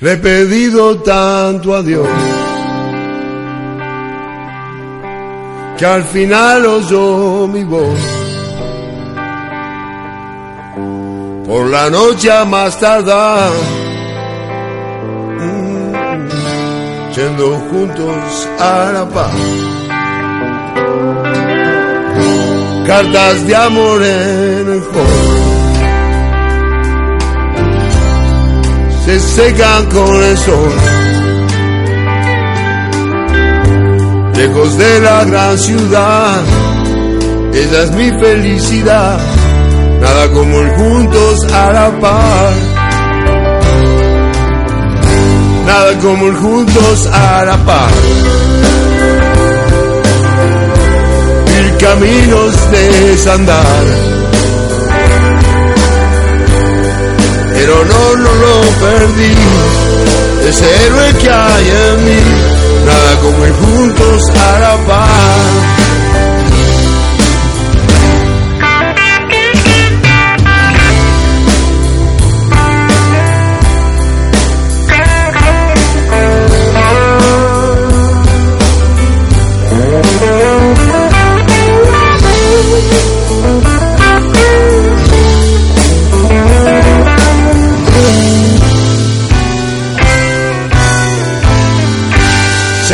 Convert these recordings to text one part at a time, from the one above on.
Le he pedido tanto a Dios que al final oyó mi voz. Por la noche a más tardar, mm, yendo juntos a la paz. Cartas de amor en el fondo se secan con el sol. Lejos de la gran ciudad, ella es mi felicidad, nada como el juntos a la par. Nada como el juntos a la par. Mil caminos de desandar pero no, no lo perdí. Ese héroe que hay en mí, nada como ir juntos a la paz.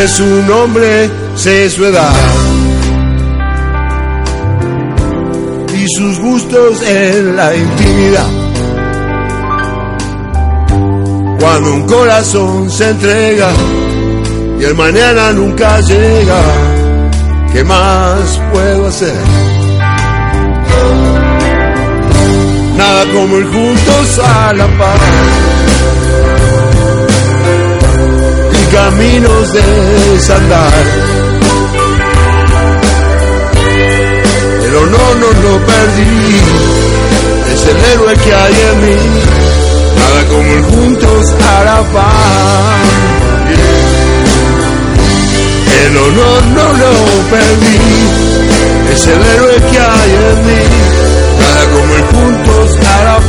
Su nombre, sé su edad y sus gustos en la intimidad. Cuando un corazón se entrega y el mañana nunca llega, ¿qué más puedo hacer? Nada como ir juntos a la paz caminos de desandar. Pero no, no, no perdí, es el héroe que hay en mí, nada como el juntos a la paz. El honor no lo perdí, es el héroe que hay en mí, nada como el juntos a la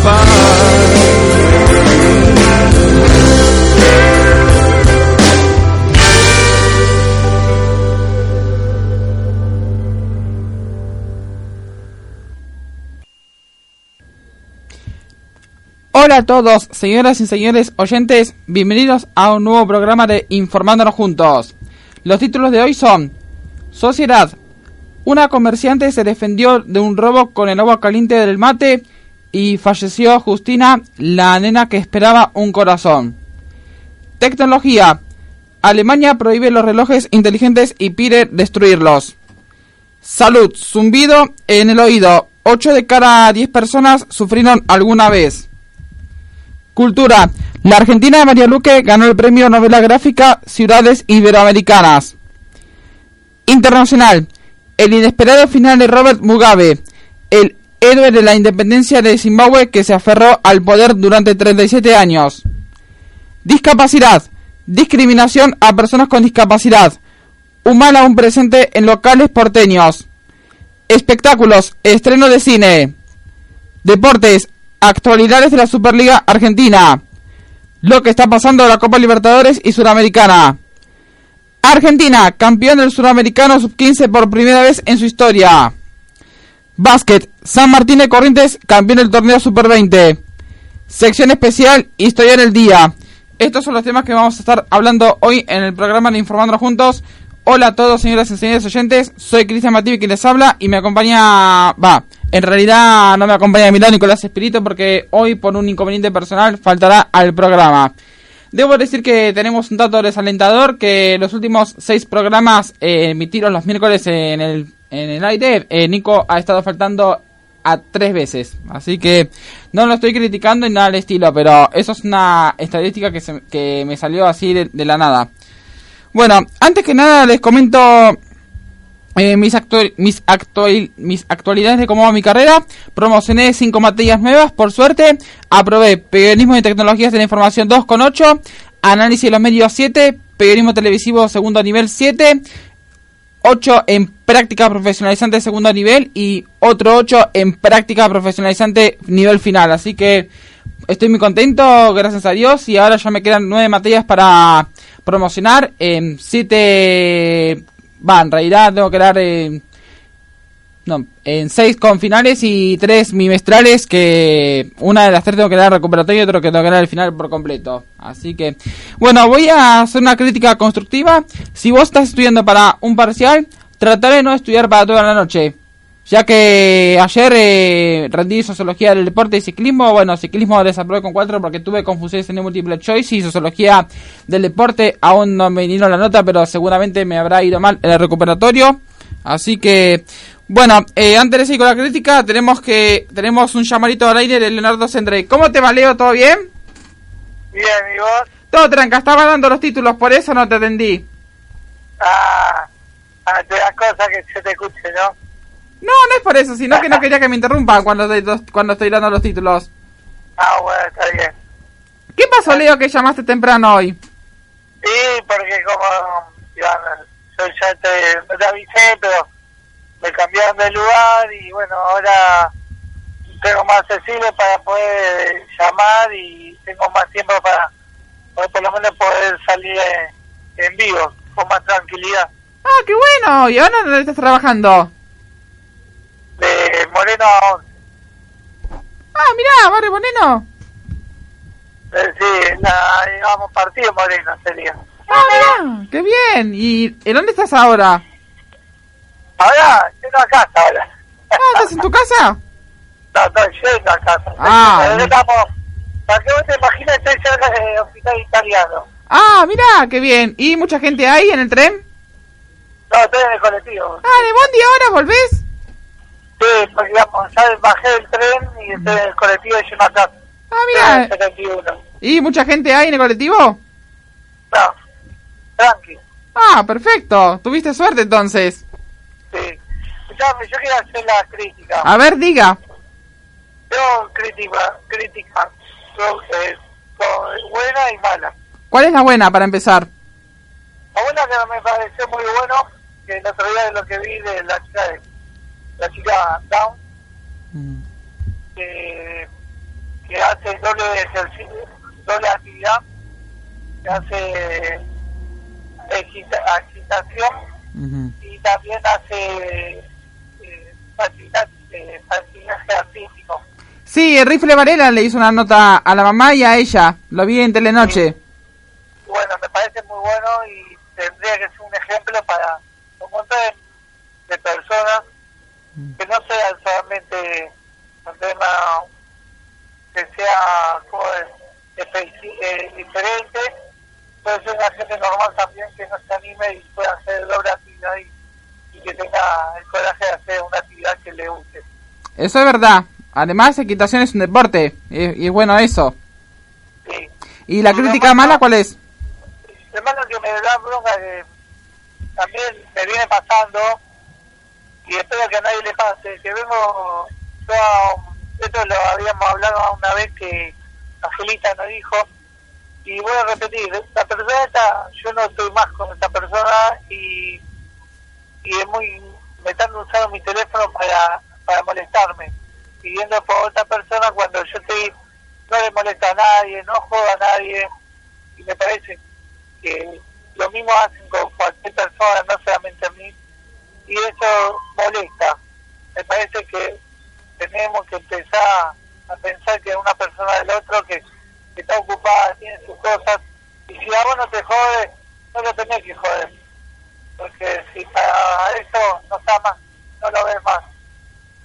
Hola a todos, señoras y señores oyentes, bienvenidos a un nuevo programa de Informándonos Juntos. Los títulos de hoy son Sociedad. Una comerciante se defendió de un robo con el agua caliente del mate y falleció Justina, la nena que esperaba un corazón. Tecnología. Alemania prohíbe los relojes inteligentes y pide destruirlos. Salud. Zumbido en el oído. 8 de cada 10 personas sufrieron alguna vez. Cultura. La Argentina de María Luque ganó el premio Novela Gráfica Ciudades Iberoamericanas. Internacional. El inesperado final de Robert Mugabe, el héroe de la independencia de Zimbabue que se aferró al poder durante 37 años. Discapacidad. Discriminación a personas con discapacidad. Mal aún presente en locales porteños. Espectáculos. Estreno de cine. Deportes. Actualidades de la Superliga Argentina. Lo que está pasando en la Copa Libertadores y Suramericana. Argentina, campeón del Suramericano Sub-15 por primera vez en su historia. Básquet, San Martín de Corrientes, campeón del torneo Super 20. Sección especial, Historia del Día. Estos son los temas que vamos a estar hablando hoy en el programa de Informándonos Juntos. Hola a todos, señoras y señores oyentes. Soy Cristian Mativi quien les habla y me acompaña. Va, en realidad no me acompaña mi lado Nicolás Espíritu porque hoy por un inconveniente personal faltará al programa. Debo decir que tenemos un dato desalentador que los últimos seis programas eh, emitidos los miércoles en el, en el aire, eh, Nico ha estado faltando a tres veces. Así que no lo estoy criticando en nada al estilo, pero eso es una estadística que, que me salió así de la nada. Bueno, antes que nada les comento eh, mis, mis, mis actualidades de cómo va mi carrera. Promocioné 5 materias nuevas, por suerte. Aprobé Periodismo y Tecnologías de la Información 2,8. Análisis de los medios 7. Periodismo televisivo segundo nivel 7. 8 en práctica profesionalizante segundo nivel y otro 8 en práctica profesionalizante nivel final. Así que estoy muy contento, gracias a Dios, y ahora ya me quedan nueve materias para promocionar. En siete, va, en realidad tengo que dar, eh, no, en seis con finales y tres bimestrales, que una de las tres tengo que dar recuperatorio y otro que tengo que dar el final por completo. Así que, bueno, voy a hacer una crítica constructiva. Si vos estás estudiando para un parcial, trataré de no estudiar para toda la noche ya que ayer eh, rendí sociología del deporte y ciclismo, bueno, ciclismo desaprobé con cuatro porque tuve confusiones en el múltiple choice y sociología del deporte aún no me vino la nota, pero seguramente me habrá ido mal en el recuperatorio. Así que, bueno, eh, antes de seguir con la crítica, tenemos que tenemos un llamadito al aire de Leonardo Sendrey. ¿Cómo te va, Leo? ¿Todo bien? Bien, ¿y vos? Todo tranca, estaba dando los títulos, por eso no te atendí. Ah, ah te das cosa que se te escuche, ¿no? No, no es por eso, sino que no quería que me interrumpan cuando, cuando estoy dando los títulos. Ah, bueno, está bien. ¿Qué pasó, Leo, que llamaste temprano hoy? Sí, porque como ya, yo ya te, te avisé, pero me cambiaron de lugar y bueno, ahora tengo más accesible para poder llamar y tengo más tiempo para, por lo menos poder salir en, vivo con más tranquilidad. Ah, qué bueno. ¿Y ahora dónde estás trabajando? De Moreno a 11. Ah, mirá, Barrio Moreno. Eh, sí, la, digamos, partido Moreno sería. Ah, mirá, qué bien. ¿Y en dónde estás ahora? Ahora, en casa ahora. Ah, ¿estás en tu casa? No, estoy yendo a casa. Ah. Estamos, para que vos te imagines, estoy cerca del hospital italiano. Ah, mirá, qué bien. ¿Y mucha gente hay en el tren? No, estoy en el colectivo. Ah, ¿de Bondi ahora volvés? Sí, porque digamos, ya bajé del tren y estoy en el colectivo de acá. Ah, mira. ¿Y mucha gente hay en el colectivo? No, tranqui. Ah, perfecto. Tuviste suerte entonces. Sí. Escuchame, yo quiero hacer la crítica. A ver, diga. Yo crítica, crítica, eh, buena y mala. ¿Cuál es la buena para empezar? La buena que me pareció muy bueno, que el otro día de lo que vi de la chica de la chica Down, mm. que, que, hace doble ejercicio, doble actividad, que hace agitación y también hace eh, eh, patinaje artístico. Sí, el Rifle Varela le hizo una nota a la mamá y a ella, lo vi en Telenoche. Bueno, me parece muy bueno y tendría que ser un ejemplo para un montón de personas que no sea solamente un tema que sea como eh, diferente, puede ser una gente normal también que no se anime y pueda hacer doble actividad y, que tenga el coraje de hacer una actividad que le guste. Eso es verdad. Además, equitación es un deporte y, es bueno eso. Sí. ¿Y la crítica mala cuál es? El malo que me da bronca que también me viene pasando y espero que a nadie le pase, que vemos, esto lo habíamos hablado una vez que Angelita nos dijo, y voy a repetir, la persona esta, yo no estoy más con esta persona y, y es muy, me están usando mi teléfono para, para molestarme, pidiendo por otra persona cuando yo estoy, no le molesta a nadie, no joda a nadie, y me parece que lo mismo hacen con cualquier persona, no solamente a mí, y eso molesta. Me parece que tenemos que empezar a pensar que una persona del otro que, está ocupada, tiene sus cosas, y si a vos no te jode, no lo tenés que joder. Porque si para eso no está más, no lo ves más.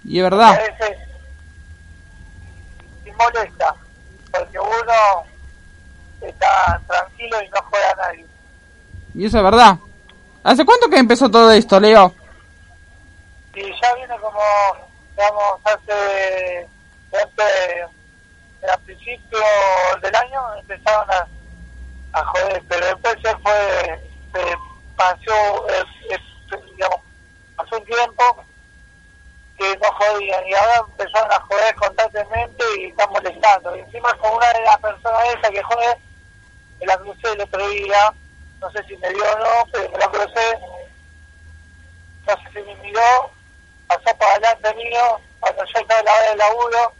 Y es verdad. y molesta, porque uno está tranquilo y no juega a nadie. Y eso es verdad. ¿Hace cuánto que empezó todo esto, Leo? Y ya viene como, digamos, hace, hace a principios del año empezaron a, a joder, pero después se fue, se pasó, eh, eh, digamos, pasó un tiempo que no jodían y ahora empezaron a joder constantemente y están molestando. Y encima con una de las personas esas que jode, me la crucé el otro día, no sé si me dio o no, pero me la crucé, no sé si me miró pasó por adelante mío cuando yo estaba en la hora del laburo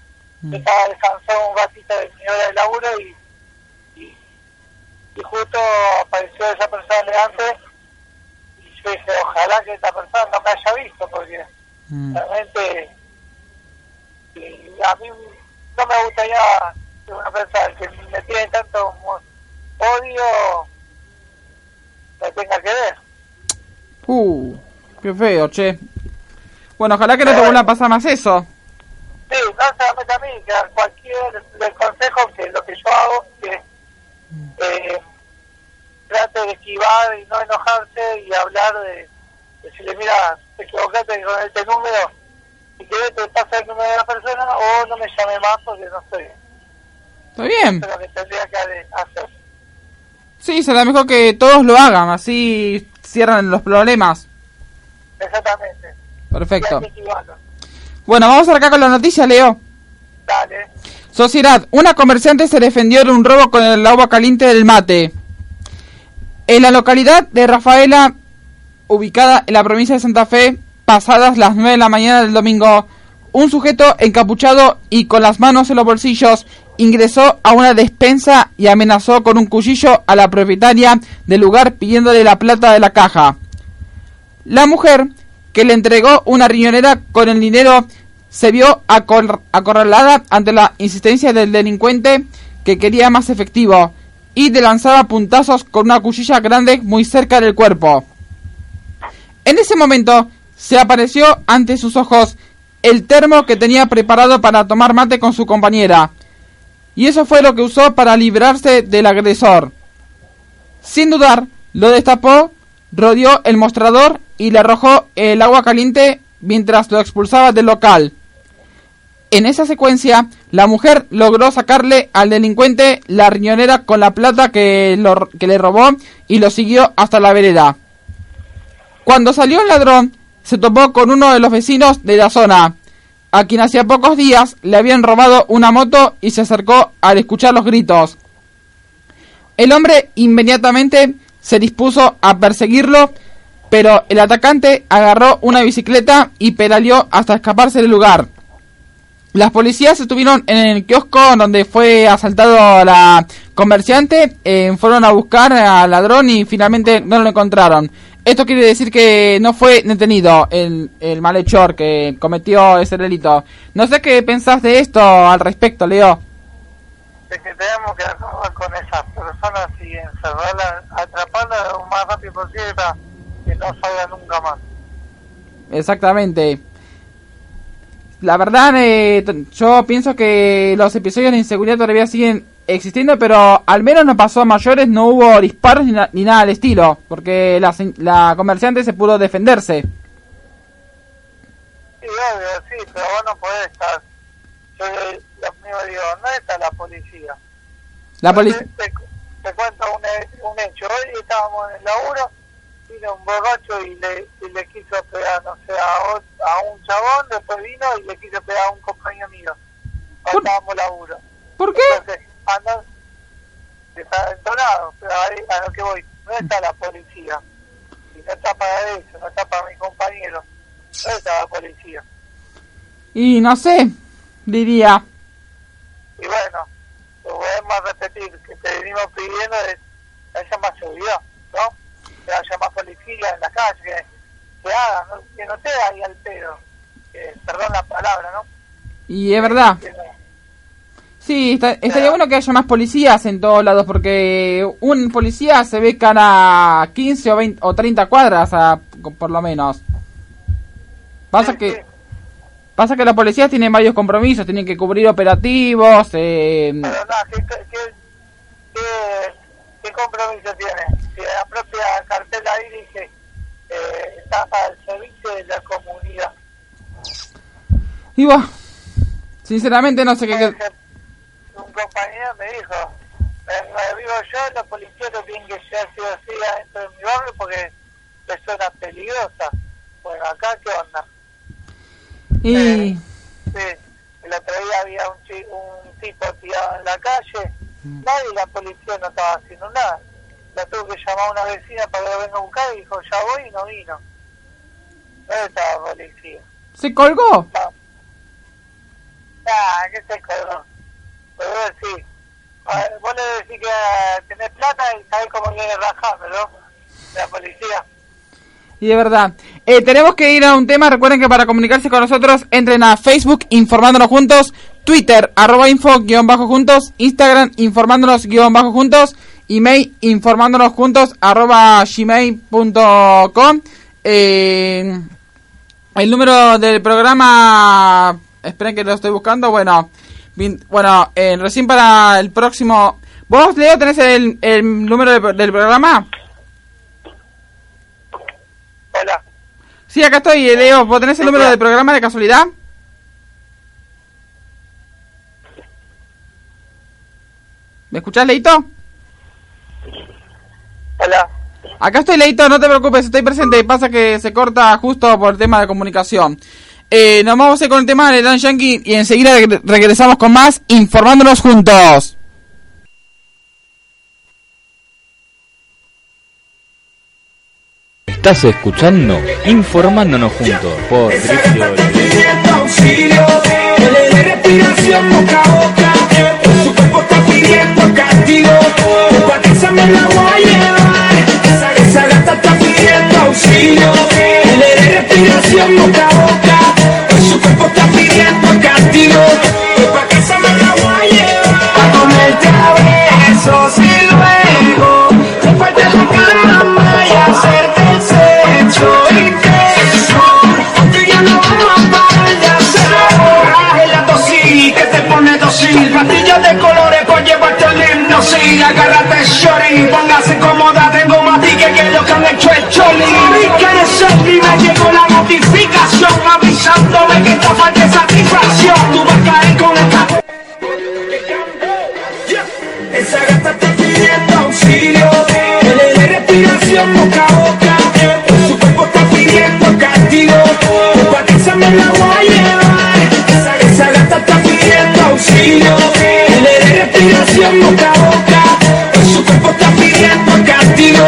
Yo estaba descansando un ratito de mi hora de laburo y, y, y justo apareció esa persona antes y yo dije, ojalá que esta persona no me haya visto porque Mm. realmente y a mí no me gustaría que una persona que me tiene tanto odio me tenga que ver. Uh, qué feo, che. Bueno, ojalá que no te vuelva a pasar más eso. Sí, no solamente a mí, que a cualquier le consejo que lo que yo hago que eh, trate de esquivar y no enojarse y hablar de, decirle, mira, te equivocaste con este número, si querés te pasa el número de la persona o no me llame más porque no estoy. Está bien. Eso es lo que tendría que ha- hacer. Sí, será mejor que todos lo hagan, así cierran los problemas. Exactamente. Perfecto. Bueno, vamos acá con la noticia, Leo. Dale. Sociedad, una comerciante se defendió de un robo con el agua caliente del mate. En la localidad de Rafaela, ubicada en la provincia de Santa Fe, pasadas las 9 de la mañana del domingo, un sujeto encapuchado y con las manos en los bolsillos ingresó a una despensa y amenazó con un cuchillo a la propietaria del lugar pidiéndole la plata de la caja. La mujer, que le entregó una riñonera con el dinero, se vio acor- acorralada ante la insistencia del delincuente que quería más efectivo y le lanzaba puntazos con una cuchilla grande muy cerca del cuerpo. En ese momento se apareció ante sus ojos el termo que tenía preparado para tomar mate con su compañera. Y eso fue lo que usó para librarse del agresor. Sin dudar, lo destapó, rodeó el mostrador y le arrojó el agua caliente mientras lo expulsaba del local. En esa secuencia, la mujer logró sacarle al delincuente la riñonera con la plata que, le robó y lo siguió hasta la vereda. Cuando salió el ladrón, se topó con uno de los vecinos de la zona, a quien hacía pocos días le habían robado una moto y se acercó al escuchar los gritos. El hombre inmediatamente se dispuso a perseguirlo, pero el atacante agarró una bicicleta y pedaleó hasta escaparse del lugar. Las policías estuvieron en el kiosco donde fue asaltado la comerciante, eh, fueron a buscar al ladrón y finalmente no lo encontraron. Esto quiere decir que no fue detenido el, el malhechor que cometió ese delito. No sé qué pensás de esto al respecto, Leo. Es que tenemos que acabar con esas personas y encerrarlas, atraparlas lo más rápido posible para que no salga nunca más. Exactamente. La verdad, eh, yo pienso que los episodios de inseguridad todavía siguen existiendo, pero al menos no pasó a mayores, no hubo disparos ni, na- ni nada al estilo, porque la, la comerciante se pudo defenderse. Sí, obvio, sí, pero vos no podés estar. Yo digo, no está la policía. La policía... te, te cuento un, un hecho. Hoy estábamos en el laburo, vino un borracho y le, y le quiso pegar, no sé, a, a un chabón, después vino y le quiso pegar a un compañero mío. ¿Por- Estábamos laburo. ¿Por qué? Entonces, anda, está entonado, pero ahí a lo que voy, no está la policía. Y no está para eso, no está para mi compañero. No está la policía. Y no sé, diría... Y bueno, lo volvemos a repetir, que te venimos pidiendo es que haya más seguridad, ¿no? Que haya más policía en la calle, que, que haga, ¿no? que no te ahí al pedo. Que, perdón la palabra, ¿no? Y es verdad. Que Sí, está- estaría bueno que haya más policías en todos lados, porque un policía se ve cada 15 o, 20, o 30 cuadras, a- por lo menos. Pasa Sí, que... sí. Pasa que la policía tiene varios compromisos, tienen que cubrir operativos, eh, Pero ¿qué, qué, qué, qué compromiso tiene? Si la propia cartela ahí dice eh, está al servicio de la comunidad. y bueno, sinceramente no sé qué... Un compañero me dijo, vivo yo, la policía no tiene que ser así o así adentro de mi barrio porque es zona peligrosa. Bueno, acá, ¿qué onda? Y... Sí, el otro día había un, un tipo tirado en la calle, Mm. nadie, la policía no estaba haciendo nada. La tuvo que llamar a una vecina para que lo venga a buscar y dijo, ya voy y no vino. No estaba la policía. ¿Se colgó? No. Nah, qué seco, no. Pero sí. Vos le decís que ah, tenés plata y sabés cómo viene rajando, ¿no? La policía. Y de verdad. Eh, tenemos que ir a un tema. Recuerden que para comunicarse con nosotros entren a Facebook informándonos juntos, Twitter arroba info guion bajo juntos, Instagram informándonos guion bajo juntos, email informándonos juntos arroba gmail.com. Eh, el número del programa... Esperen que lo estoy buscando. Bueno, bueno eh, recién para el próximo... ¿Vos, Leo, tenés el, el número de- del programa? Hola. Sí, acá estoy, eh, Leo. ¿Vos tenés el número del programa de casualidad? ¿Me escuchás, Leito? Hola. Acá estoy, Leito, no te preocupes, estoy presente. Pasa que se corta justo por el tema de comunicación. Eh, nos vamos a ir con el tema de Dan Yankee y enseguida regre- regresamos con más informándonos juntos. Estás escuchando Informándonos Juntos por dé respiración boca a boca, su cuerpo está pidiendo castigo, pa' que esa me la voy a llevar, esa, esa gata está pidiendo auxilio, que le dé respiración boca a boca, su cuerpo está pidiendo castigo, notificación avisándome que esta falta de satisfacción. Tú vas a caer con esta esa gata está pidiendo auxilio, le dé respiración boca a boca. Su cuerpo está pidiendo castigo, pa' que esa me la voy a llevar. Esa, gata está pidiendo auxilio, le dé respiración boca a boca. Su cuerpo está pidiendo castigo,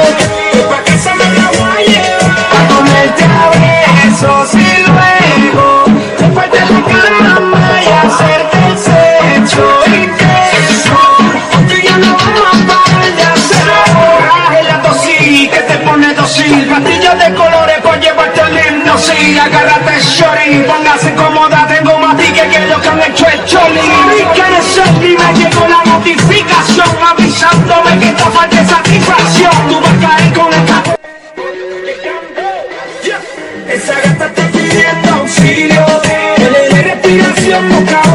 Pastillas de colores por llevarte al hipnosis Agárrate shorty, póngase cómoda Tengo más tickets que lo que han hecho el choli Y que eres el y me llegó la notificación Avisándome que esta falta de satisfacción Tú vas a caer con esta esa gata está pidiendo auxilio, que le dé respiración boca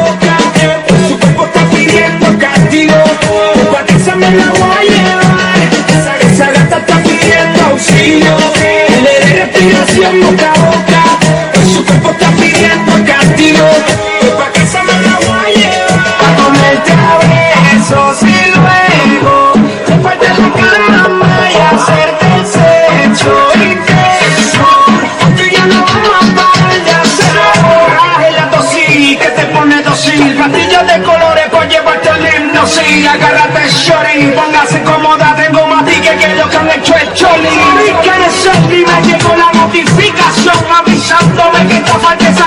al hipnosis Agárrate shorty, póngase cómoda. Tengo más tickets que lo que han hecho el choli. Y que y me llegó la notificación Avisándome que esta falta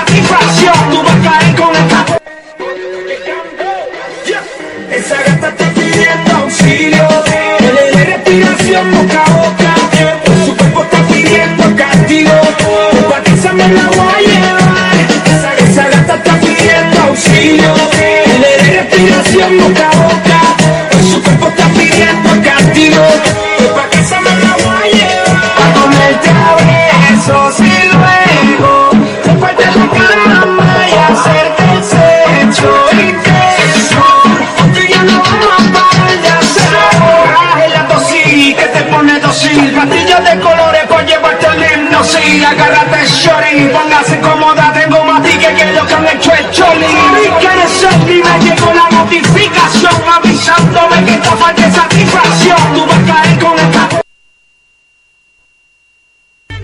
Agárrate shorty, póngase cómoda Tengo más tickets que lo que han hecho el choli Y que eres el y me llegó la notificación Avisándome que esta falta de satisfacción Tú vas a caer con esta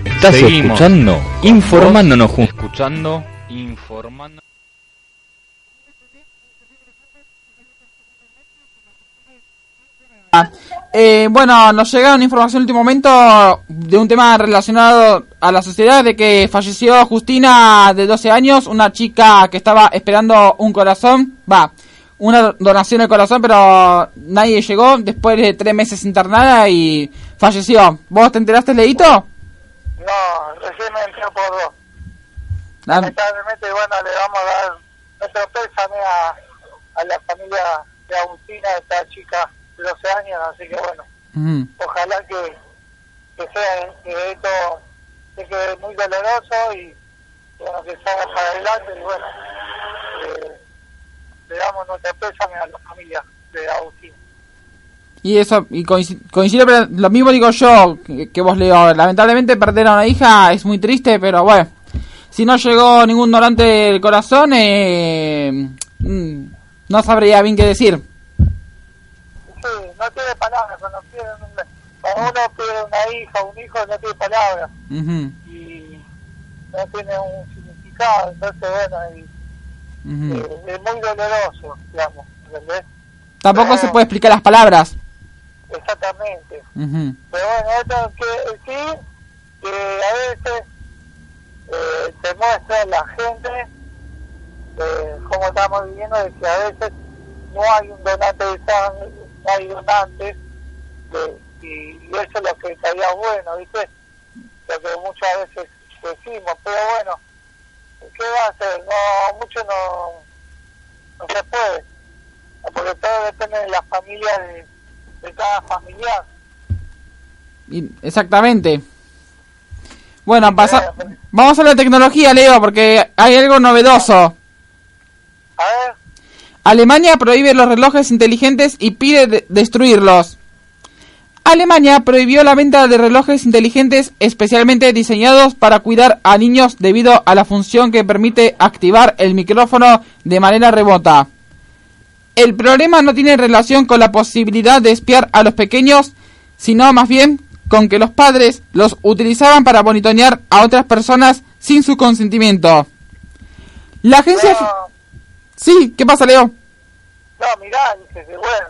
Estás Seguimos. escuchando Informándonos Juntos. Escuchando, informando. Eh, bueno, nos llega una información en último momento de un tema relacionado a la sociedad de que falleció Justina de 12 años, una chica que estaba esperando un corazón, va, una donación de corazón, pero nadie llegó después de tres meses internada y falleció. ¿Vos te enteraste, Leito? No, recién me entré por dos. Ah, Lamentablemente, bueno, le vamos a dar nuestro pésame a, a la familia de Agustina, esta chica 12 años, así que bueno, ujú. ojalá que, que sea que esto que quede muy doloroso y bueno, que salga para adelante y bueno, eh, le damos nuestro pésame a la familia de Agustina. Y eso, y coinci- coincido, pero lo mismo digo yo que, que vos, Leo. Lamentablemente perder a una hija es muy triste, pero bueno, si no llegó ningún donante del corazón, eh, mm, no sabría bien qué decir. No tiene palabras, cuando, piden un- uno pide una hija o un hijo no tiene palabras y no tiene un significado, entonces bueno, y, eh, es muy doloroso, digamos, ¿entendés? Tampoco se puede explicar las palabras. Exactamente. Pero bueno, esto que sí, que a veces eh, te muestra la gente eh, cómo estamos viviendo, de que a veces no hay un donante de sangre, hay donantes, de- y, y eso es lo que estaría bueno, ¿viste? Lo que muchas veces decimos, pero bueno, ¿qué va a hacer? No, mucho no, no se puede, porque todo depende de la familia, de, de cada familiar. exactamente. Bueno, pasa, vamos a la tecnología, Leo, porque hay algo novedoso. A ver, Alemania prohíbe los relojes inteligentes y pide de- destruirlos. Alemania prohibió la venta de relojes inteligentes especialmente diseñados para cuidar a niños debido a la función que permite activar el micrófono de manera remota. El problema no tiene relación con la posibilidad de espiar a los pequeños, sino más bien con que los padres los utilizaban para monitorear a otras personas sin su consentimiento. La agencia... Sí, ¿qué pasa, Leo? no, mirá, dice que bueno,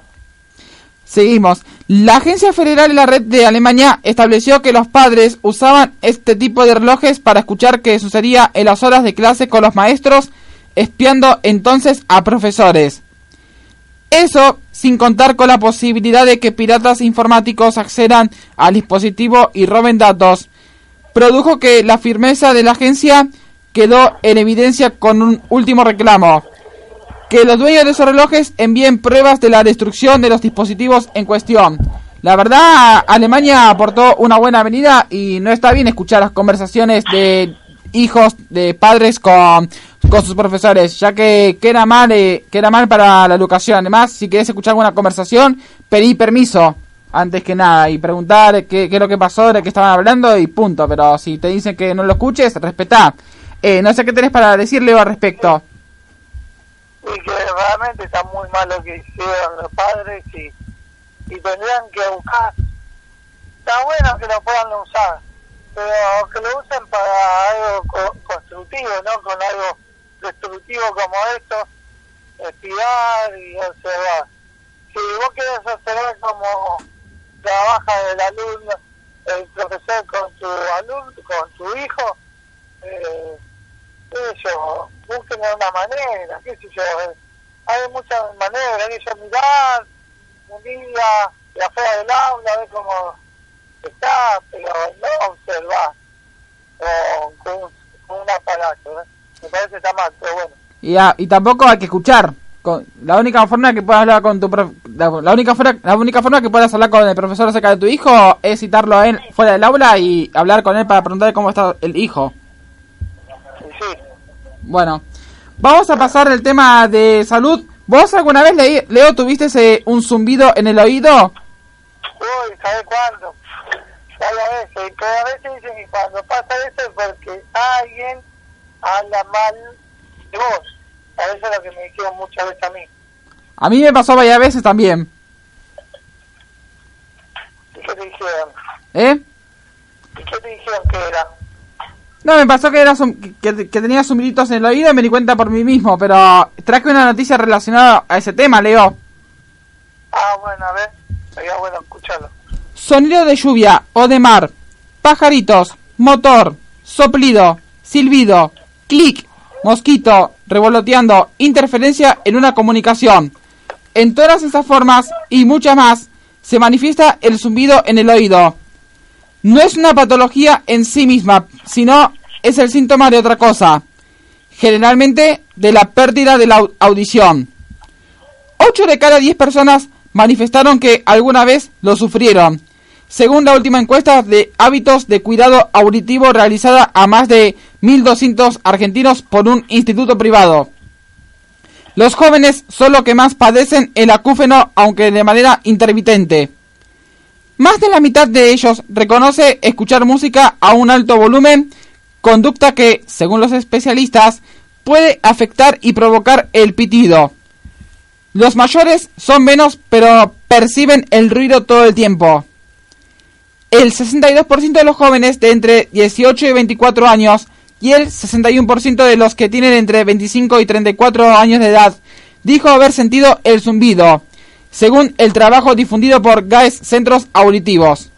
Seguimos. La Agencia Federal de la Red de Alemania estableció que los padres usaban este tipo de relojes para escuchar qué sucedía en las horas de clase con los maestros, espiando entonces a profesores. Eso sin contar con la posibilidad de que piratas informáticos accedan al dispositivo y roben datos. Produjo que la firmeza de la agencia quedó en evidencia con un último reclamo que los dueños de esos relojes envíen pruebas de la destrucción de los dispositivos en cuestión. La verdad, Alemania aportó una buena venida y no está bien escuchar las conversaciones de hijos de padres con, con sus profesores, ya que queda mal, eh, queda mal para la educación. Además, si querés escuchar alguna conversación, pedí permiso antes que nada y preguntar qué, qué es lo que pasó, de qué estaban hablando y punto. Pero si te dicen que no lo escuches, respetá. Eh, no sé qué tenés para decirle al respecto. Y que realmente está muy mal lo que hicieron los padres y, tendrían que buscar. Está bueno que lo puedan usar, pero que lo usen para algo co- constructivo, no con algo destructivo como esto, espiar y observar. Si vos querés observar cómo trabaja el alumno, el profesor con tu alumno, con tu hijo, eh, qué sé yo, busquen de una manera, qué sé yo, eh, hay muchas maneras, que yo mirar un día de afuera del aula, ver cómo está, pero no observar con, un- con un aparato, ¿eh? me parece que está mal, pero bueno, Y, ah, y tampoco hay que escuchar. Con, la única forma que puedas hablar con tu prof- la, la única forma la única forma que puedas hablar con el profesor acerca de tu hijo es citarlo a él fuera del aula y hablar con él para preguntarle cómo está el hijo. Bueno, vamos a pasar el tema de salud. ¿Vos alguna vez, leí- Leo, tuviste ese- un zumbido en el oído? uy, ¿sabes cuándo? Varias veces, pero a veces dicen que cuando pasa eso es porque alguien habla mal de vos, a eso es lo que me dijeron muchas veces a mí. A mí me pasó varias veces también. ¿Y qué te dijeron? ¿Eh? ¿Y qué te dijeron que era? No, me pasó que, era que, que tenía zumbiditos en el oído y me di cuenta por mí mismo, pero traje una noticia relacionada a ese tema, Leo. Ah, bueno, a ver. sería bueno escucharlo. Sonido de lluvia o de mar, pajaritos, motor, soplido, silbido, clic, mosquito, revoloteando, interferencia en una comunicación. En todas estas formas y muchas más se manifiesta el zumbido en el oído. No es una patología en sí misma, sino es el síntoma de otra cosa, generalmente de la pérdida de la au- audición. 8 de cada 10 personas manifestaron que alguna vez lo sufrieron, según la última encuesta de hábitos de cuidado auditivo realizada a más de 1.200 argentinos por un instituto privado. Los jóvenes son los que más padecen el acúfeno, aunque de manera intermitente. Más de la mitad de ellos reconoce escuchar música a un alto volumen, conducta que, según los especialistas, puede afectar y provocar el pitido. Los mayores son menos, pero perciben el ruido todo el tiempo. El 62% de los jóvenes de entre 18 y 24 años y el 61% de los que tienen entre 25 y 34 años de edad dijo haber sentido el zumbido, según el trabajo difundido por GAES Centros Auditivos.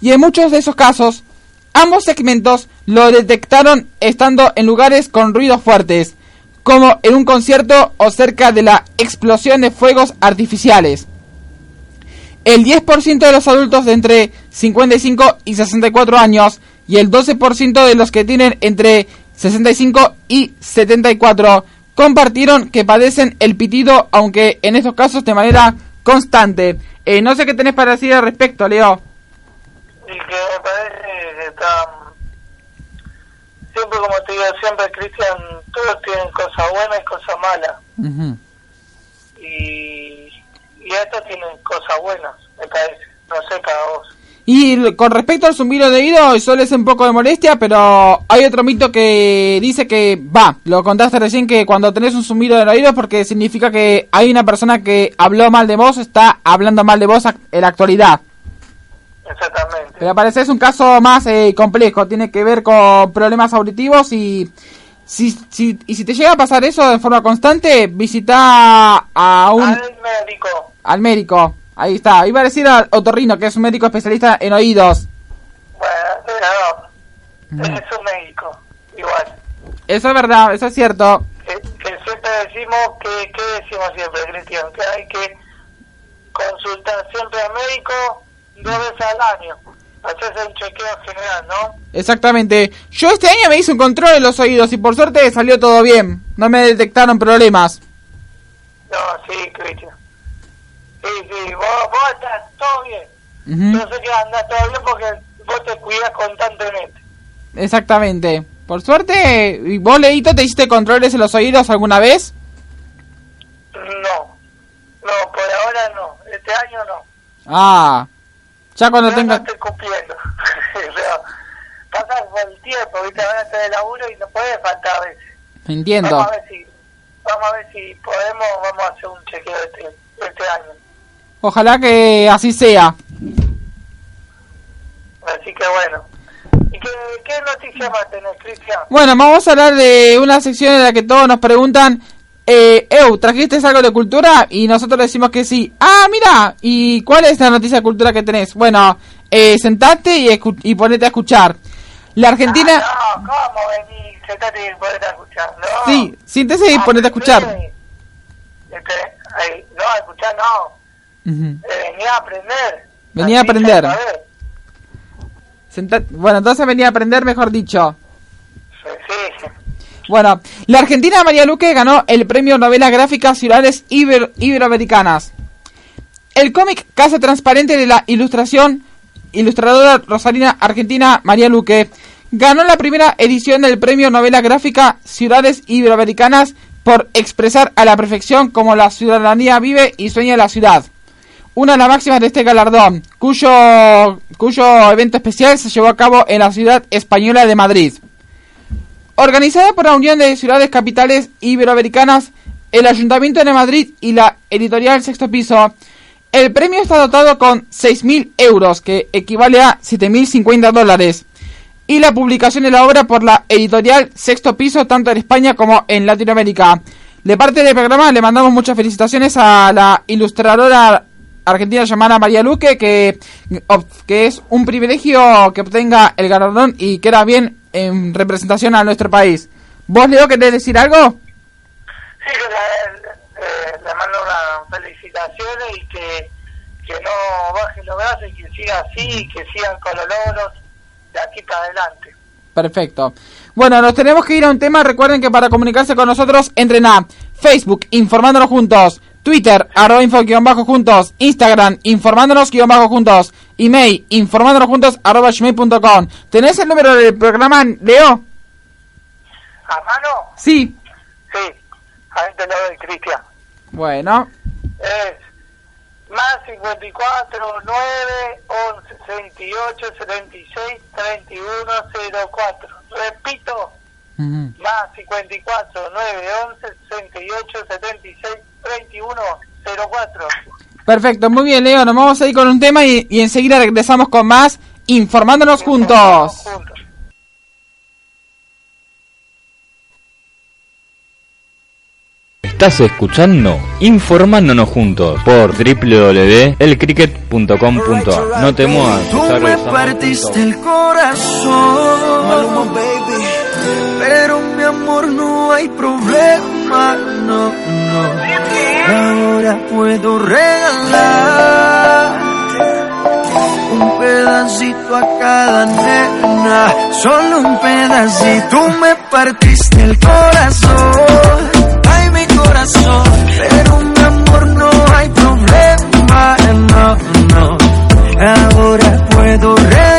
Y en muchos de esos casos, ambos segmentos lo detectaron estando en lugares con ruidos fuertes, como en un concierto o cerca de la explosión de fuegos artificiales. El 10% de los adultos de entre 55 y 64 años y el 12% de los que tienen entre 65 y 74 compartieron que padecen el pitido, aunque en estos casos de manera constante. Eh, no sé qué tenés para decir al respecto, Leo. Y que me parece que está... Siempre, como te digo, siempre, Cristian, todos tienen cosas buenas y cosas malas. Ujú. Y, y estos tienen cosas buenas, me parece. No sé para vos. Y con respecto al zumbido de oído, suele ser un poco de molestia, pero hay otro mito que dice que, va, lo contaste recién, que cuando tenés un zumbido del oído es porque significa que hay una persona que habló mal de vos, está hablando mal de vos en la actualidad. Exactamente. Pero parece es un caso más eh, complejo, tiene que ver con problemas auditivos y si, si, y si te llega a pasar eso de forma constante, visita a un, Al médico. al médico. Ahí está, iba a decir al otorrino, que es un médico especialista en oídos. Bueno, no. Es un médico, igual. Eso es verdad, eso es cierto. que, que siempre decimos que, que decimos siempre, Cristian, que hay que consultar siempre al médico dos veces al año. Hacerse un chequeo general, ¿no? Exactamente. Yo este año me hice un control de los oídos y por suerte salió todo bien. No me detectaron problemas. No, sí, Cristian. Sí, sí, vos, vos estás todo bien. Ujú. Yo sé que andás todo bien porque vos te cuidas constantemente. Exactamente. Por suerte, ¿y vos, Leito, te hiciste controles en los oídos alguna vez? No, no, por ahora no. Este año no. Ah, ya cuando Yo tenga... no estoy cumpliendo. pasa el tiempo, ¿viste? Ahora estoy de laburo y no puede faltar a veces. Entiendo. Vamos a ver si, vamos a ver si podemos, vamos a hacer un chequeo este, este año. Ojalá que así sea. Así que bueno. ¿Y qué, qué noticia más tenés, Cristian? Bueno, vamos a hablar de una sección en la que todos nos preguntan, eh, Eu, ¿trajiste algo de cultura? Y nosotros decimos que sí. Ah, mira, ¿y cuál es la noticia de cultura que tenés? Bueno, eh, sentate y, escu- y ponete a escuchar. La Argentina... Ah, no, ¿cómo venís? Sentate y ponete a escuchar. No. Sí, siéntese y Ah, ponete a escuchar. Este, no, a escuchar no. Eh, venía a aprender. Venía a aprender. Senta- Bueno, entonces venía a aprender, mejor dicho. Sí, sí. Bueno, la argentina María Luque ganó el premio Novela Gráfica Ciudades Iber- Iberoamericanas. El cómic Casa Transparente de la ilustración ilustradora rosarina argentina María Luque ganó la primera edición del premio Novela Gráfica Ciudades Iberoamericanas por expresar a la perfección como la ciudadanía vive y sueña la ciudad. Una de las máximas de este galardón, cuyo, cuyo evento especial se llevó a cabo en la ciudad española de Madrid. Organizada por la Unión de Ciudades Capitales Iberoamericanas, el Ayuntamiento de Madrid y la editorial Sexto Piso, el premio está dotado con 6.000 euros, que equivale a 7.050 dólares, y la publicación de la obra por la editorial Sexto Piso, tanto en España como en Latinoamérica. De parte del programa le mandamos muchas felicitaciones a la ilustradora argentina llamada María Luque, que, que es un privilegio que obtenga el galardón y queda bien en representación a nuestro país. ¿Vos, Leo, querés decir algo? Sí, que le, eh, le mando unas felicitaciones y que, que no bajen los brazos y que siga así y que sigan con los logros de aquí para adelante. Perfecto. Bueno, nos tenemos que ir a un tema. Recuerden que para comunicarse con nosotros entren a Facebook, informándonos juntos, Twitter, arroba info guion bajo juntos, Instagram, informándonos guion bajo juntos, email, informándonos juntos, arroba gmail.com. ¿Tenés el número del programa, Leo? ¿A mano? Sí. Sí, ahí te lo doy, Cristian. Bueno, Es más 54 9 11 68 76 31 04. Repito, más 54 9 11 68 76 31 04. perfecto, muy bien, Leo. Nos vamos a ir con un tema y, y enseguida regresamos con más informándonos juntos. Juntos. Estás escuchando Informándonos Juntos por www.elcricket.com.ar No te muevas, Tú me partiste el corazón, pero mi amor no hay problema, no, no. Ahora puedo regalar un pedacito a cada nena, solo un pedacito. Me partiste el corazón, ay mi corazón, pero mi amor no hay problema, no, no. Ahora puedo regalar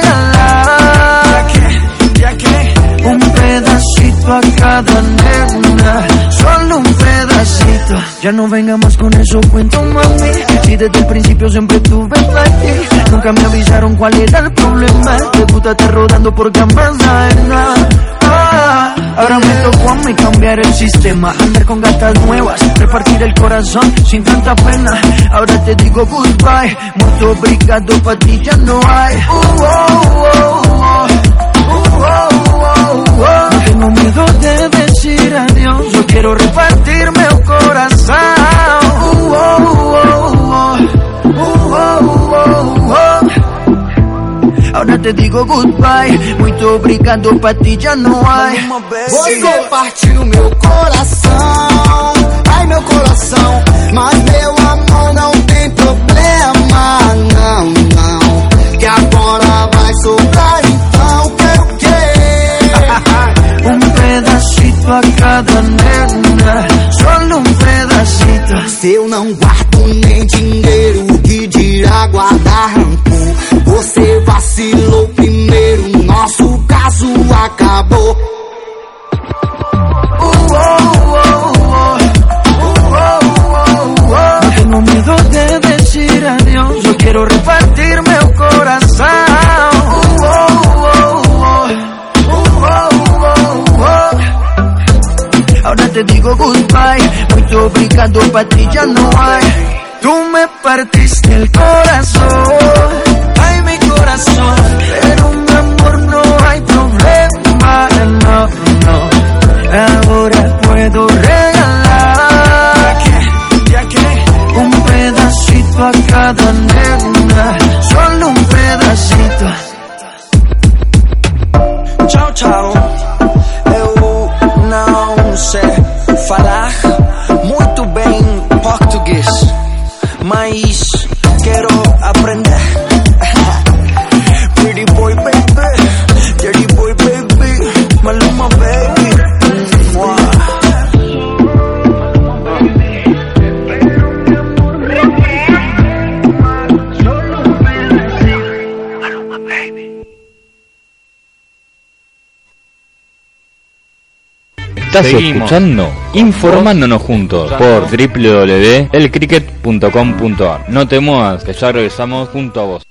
pedacito a cada nena, solo un pedacito. Ya no venga más con eso, cuento mami. Si desde el principio siempre tuve aquí, nunca me avisaron cuál era el problema. Te gusta estar rodando por nada. Ah, ahora me tocó a mí cambiar el sistema, andar con gatas nuevas, repartir el corazón sin tanta pena. Ahora te digo goodbye, mucho obrigado, pa' ti ya no hay. Uh, oh, oh, oh. Oh, oh, oh. No tengo miedo de decir adiós, yo quiero repartirme el corazón. Uh, oh, oh, oh. Uh, oh, oh, oh. Ahora te digo goodbye, muito obrigado, pra ti já não há. Você partiu meu coração, ai meu coração. Mas meu amor não tem problema, não, não. Que agora vai sobrar, a cada nena, solo un pedacito. Se eu não guardo nem dinheiro, que dirá guardar rancor? Você vacilou primeiro, nosso caso acabou. Uh, oh, oh, oh. Uh, oh, oh, te digo goodbye, muy obrigado, pa' ti ya no hay. Tú me partiste el corazón, ay mi corazón, pero mi amor no hay problema, no, no. Ahora puedo Estás Seguimos. escuchando Informándonos Juntos por www.elcricket.com.ar No te muevas, que ya regresamos junto a vos.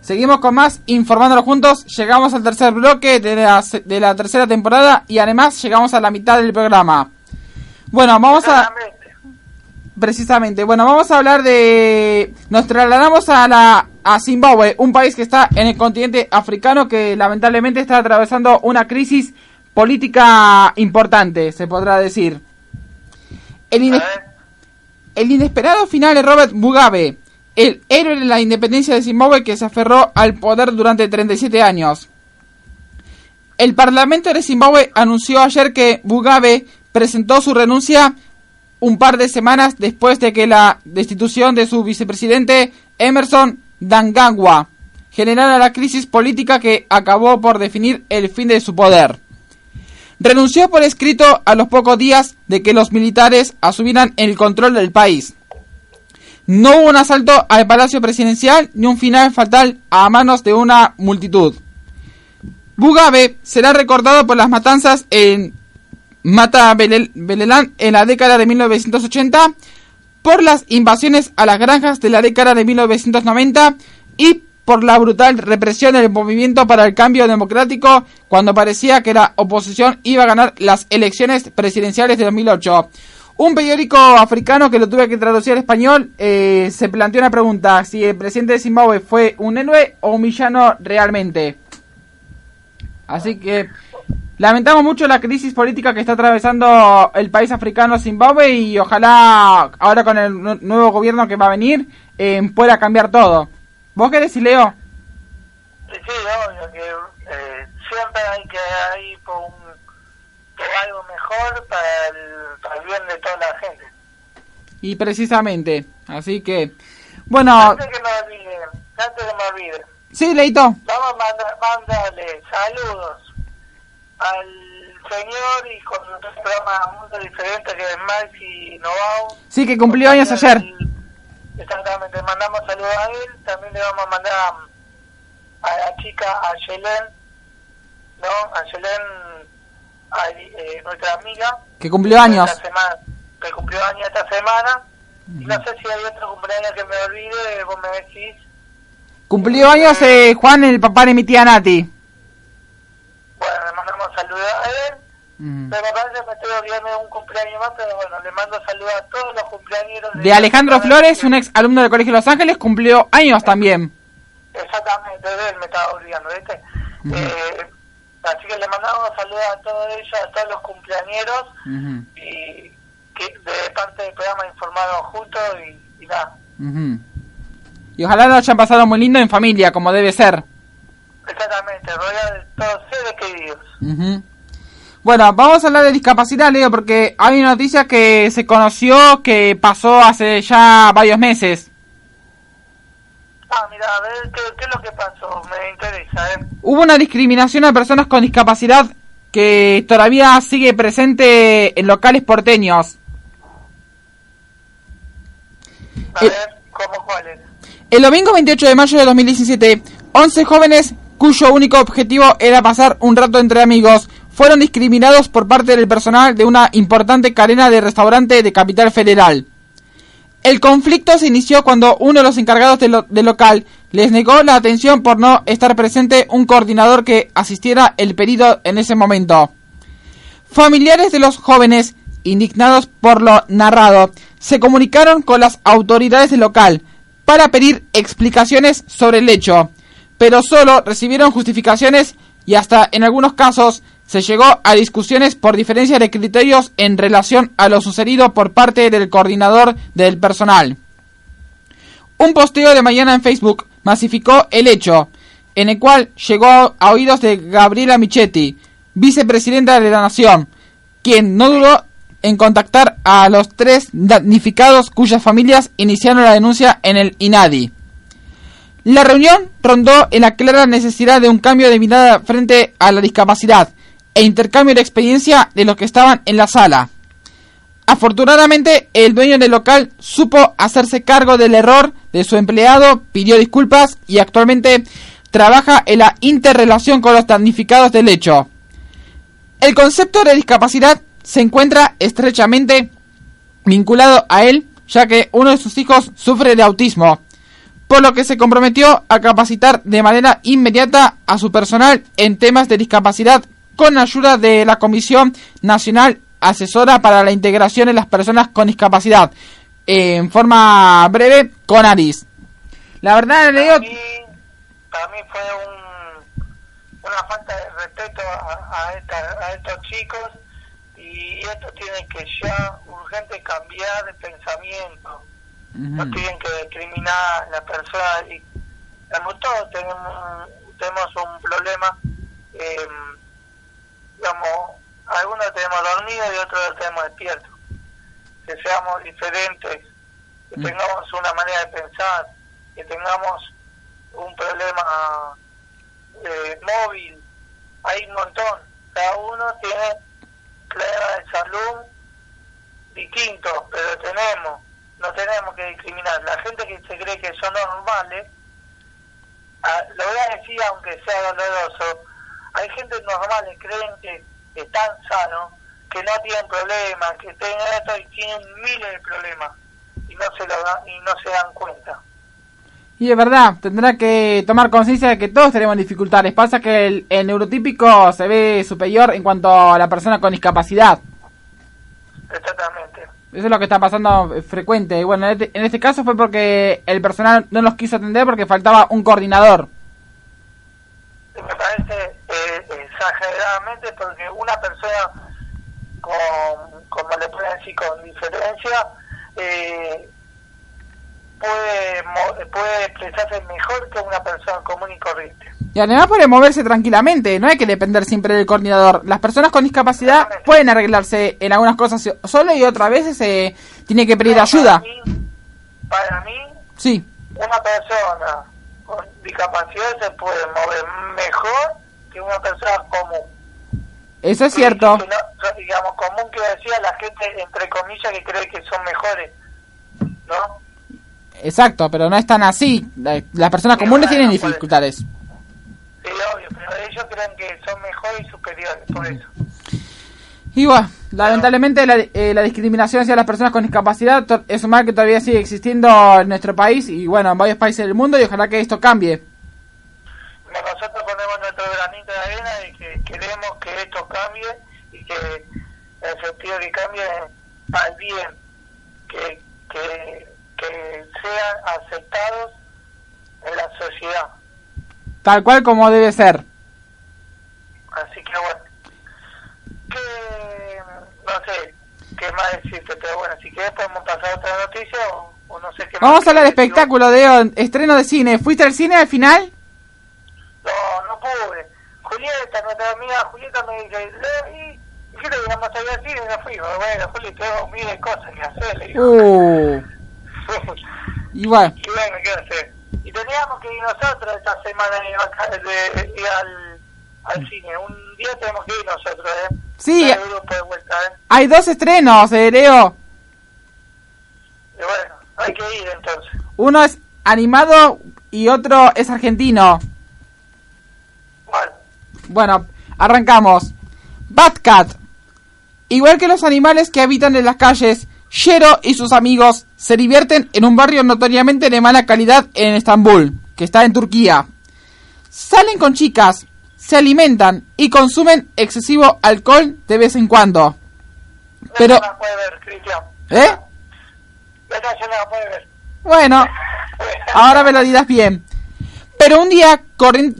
Seguimos con más informándonos juntos. Llegamos al tercer bloque de la, se- de la tercera temporada y además llegamos a la mitad del programa. Bueno, vamos a. precisamente, bueno, vamos a hablar de nos trasladamos a la a Zimbabue, un país que está en el continente africano que lamentablemente está atravesando una crisis política importante, se podrá decir. El ine- El inesperado final de Robert Mugabe, el héroe de la independencia de Zimbabue que se aferró al poder durante 37 años. El Parlamento de Zimbabue anunció ayer que Mugabe presentó su renuncia un par de semanas después de que la destitución de su vicepresidente Emerson Dangangwa generara la crisis política que acabó por definir el fin de su poder. Renunció por escrito a los pocos días de que los militares asumieran el control del país. No hubo un asalto al Palacio Presidencial ni un final fatal a manos de una multitud. Mugabe será recordado por las matanzas en Mata Beleland en la década de 1980, por las invasiones a las granjas de la década de 1990 y por la brutal represión del movimiento para el cambio democrático cuando parecía que la oposición iba a ganar las elecciones presidenciales de 2008. Un periódico africano que lo tuve que traducir al español eh, se planteó una pregunta, si el presidente de Zimbabue fue un héroe o un villano realmente. Así que lamentamos mucho la crisis política que está atravesando el país africano Zimbabue y ojalá ahora con el nuevo gobierno que va a venir eh, pueda cambiar todo. ¿Vos qué decís, Leo? Sí, sí, obvio que eh, siempre hay que ir por, un, por algo mejor para el, para el bien de toda la gente. Y precisamente, así que, bueno... Antes que me olvide, antes que me olvide, Sí, Leito. vamos a mandar, mandarle saludos al señor y con otro programa Mundo Diferente que es Maxi Novao. Sí, que cumplió años ayer. Exactamente, mandamos saludos a él, también le vamos a mandar a, a la chica, a Yelen, ¿no? A Yelen, a, eh, nuestra amiga. Que cumplió años. Semana, que cumplió años esta semana. Y no sé si hay otro cumpleaños que me olvide, vos me decís. Cumplió años eh, Juan, el papá de mi tía Nati. Saludos a él. Pero me parece que me estoy olvidando de un cumpleaños más, pero bueno, le mando saludos a todos los cumpleaños. De Alejandro Flores, un ex alumno del Colegio Los Ángeles, cumplió años también. Exactamente, de él me estaba olvidando, ¿viste? eh, así que le mandamos saludos a todos ellos, a todos los cumpleañeros y que de parte del programa informados juntos y, y nada. Ujú. Y ojalá lo hayan pasado muy lindo en familia, como debe ser. Exactamente, rodeado de todos seres queridos. Bueno, vamos a hablar de discapacidad, Leo, porque hay una noticia que se conoció que pasó hace ya varios meses. Ah, mira, a ver, ¿qué, qué es lo que pasó? Me interesa, ¿eh? Hubo una discriminación a personas con discapacidad que todavía sigue presente en locales porteños. A Eh, ver, ¿cómo cuál es? El domingo 28 de mayo de 2017, 11 jóvenes cuyo único objetivo era pasar un rato entre amigos fueron discriminados por parte del personal de una importante cadena de restaurante de Capital Federal. El conflicto se inició cuando uno de los encargados del, lo- del local les negó la atención por no estar presente un coordinador que asistiera el pedido en ese momento. Familiares de los jóvenes, indignados por lo narrado, se comunicaron con las autoridades del local para pedir explicaciones sobre el hecho, pero solo recibieron justificaciones y hasta en algunos casos se llegó a discusiones por diferencia de criterios en relación a lo sucedido por parte del coordinador del personal. Un posteo de mañana en Facebook masificó el hecho, en el cual llegó a oídos de Gabriela Michetti, vicepresidenta de la Nación, quien no dudó en contactar a los tres damnificados cuyas familias iniciaron la denuncia en el INADI. La reunión rondó en la clara necesidad de un cambio de mirada frente a la discapacidad e intercambio de experiencia de los que estaban en la sala. Afortunadamente, el dueño del local supo hacerse cargo del error de su empleado, pidió disculpas y actualmente trabaja en la interrelación con los damnificados del hecho. El concepto de discapacidad se encuentra estrechamente vinculado a él, ya que uno de sus hijos sufre de autismo, por lo que se comprometió a capacitar de manera inmediata a su personal en temas de discapacidad con ayuda de la Comisión Nacional Asesora para la Integración de las Personas con Discapacidad, en forma breve, con ARIS. La verdad, le digo, Para mí, para mí fue un, una falta de respeto a, a, esta- a estos chicos y y esto tiene que ya urgente cambiar de pensamiento. No tienen que discriminar a la persona. Y, digamos, todos tenemos, tenemos un problema. eh, digamos, algunos tenemos dormido y otros tenemos despiertos. Que seamos diferentes, que tengamos una manera de pensar, que tengamos un problema eh, móvil. Hay un montón. Cada uno tiene problemas de salud distintos, pero tenemos, no tenemos que discriminar. La gente que se cree que son normales, ah, lo voy a decir aunque sea doloroso, hay gente normales, creen que están sanos, que no tienen problemas, que tienen esto y tienen miles de problemas y no se lo dan, y no se dan cuenta. Y es verdad, tendrá que tomar conciencia de que todos tenemos dificultades. Pasa que el, el neurotípico se ve superior en cuanto a la persona con discapacidad. Exactamente. Eso es lo que está pasando frecuente. Y bueno, en este, en este caso fue porque el personal no los quiso atender porque faltaba un coordinador. Me parece eh, exageradamente porque una persona con, como le pueden decir, con diferencia, eh, puede, puede expresarse mejor que una persona común y corriente. Y además puede moverse tranquilamente, no hay que depender siempre del coordinador. Las personas con discapacidad pueden arreglarse en algunas cosas solo y otras veces se tiene que pedir No, ayuda. Para mí, para mí, Sí, una persona con discapacidad se puede mover mejor que una persona común. eso es cierto. Que digamos, común que decía la gente, entre comillas, que cree que son mejores. ¿No? Exacto, pero no es tan así. La- Las personas comunes tienen dificultades. Sí, obvio, pero ellos creen que son mejores y superiores, por eso. Y bueno, lamentablemente la, eh, la discriminación hacia las personas con discapacidad es un mal que todavía sigue existiendo en nuestro país y bueno, en varios países del mundo y ojalá que esto cambie. Nosotros ponemos nuestro granito de arena y que queremos que esto cambie y que el sentido que cambie al bien, que, que, que sean aceptados en la sociedad. Tal cual como debe ser. Así que bueno, que no sé qué más decirte, pero bueno, si quieres podemos pasar a otra noticia o, o no sé qué más. Vamos a hablar de espectáculo, de estreno de cine. ¿Fuiste al cine al final? No, no pude. Julieta, nuestra amiga Julieta me dice, "Leo, ¿y qué le digamos a ir al cine? Y no fui. Bueno, Juli, tengo miles de cosas que hacer. le digo. Uh, y bueno, y bueno, ¿qué hacer? Y teníamos que ir nosotros esta semana de vaca- de ir al, al cine. Un día tenemos que ir nosotros, ¿eh? Sí. Vuelta, ¿eh? hay dos estrenos, eh, Leo. Y bueno, hay que ir entonces. Uno es animado y otro es argentino. Bueno, Bueno, arrancamos. Batcat. Igual que los animales que habitan en las calles, Shero y sus amigos se divierten en un barrio notoriamente de mala calidad en Estambul, que está en Turquía. Salen con chicas, se alimentan y consumen excesivo alcohol de vez en cuando. Pero, no puede ver. ¿eh? No puede ver. Bueno, ahora me lo dirás bien. Pero un día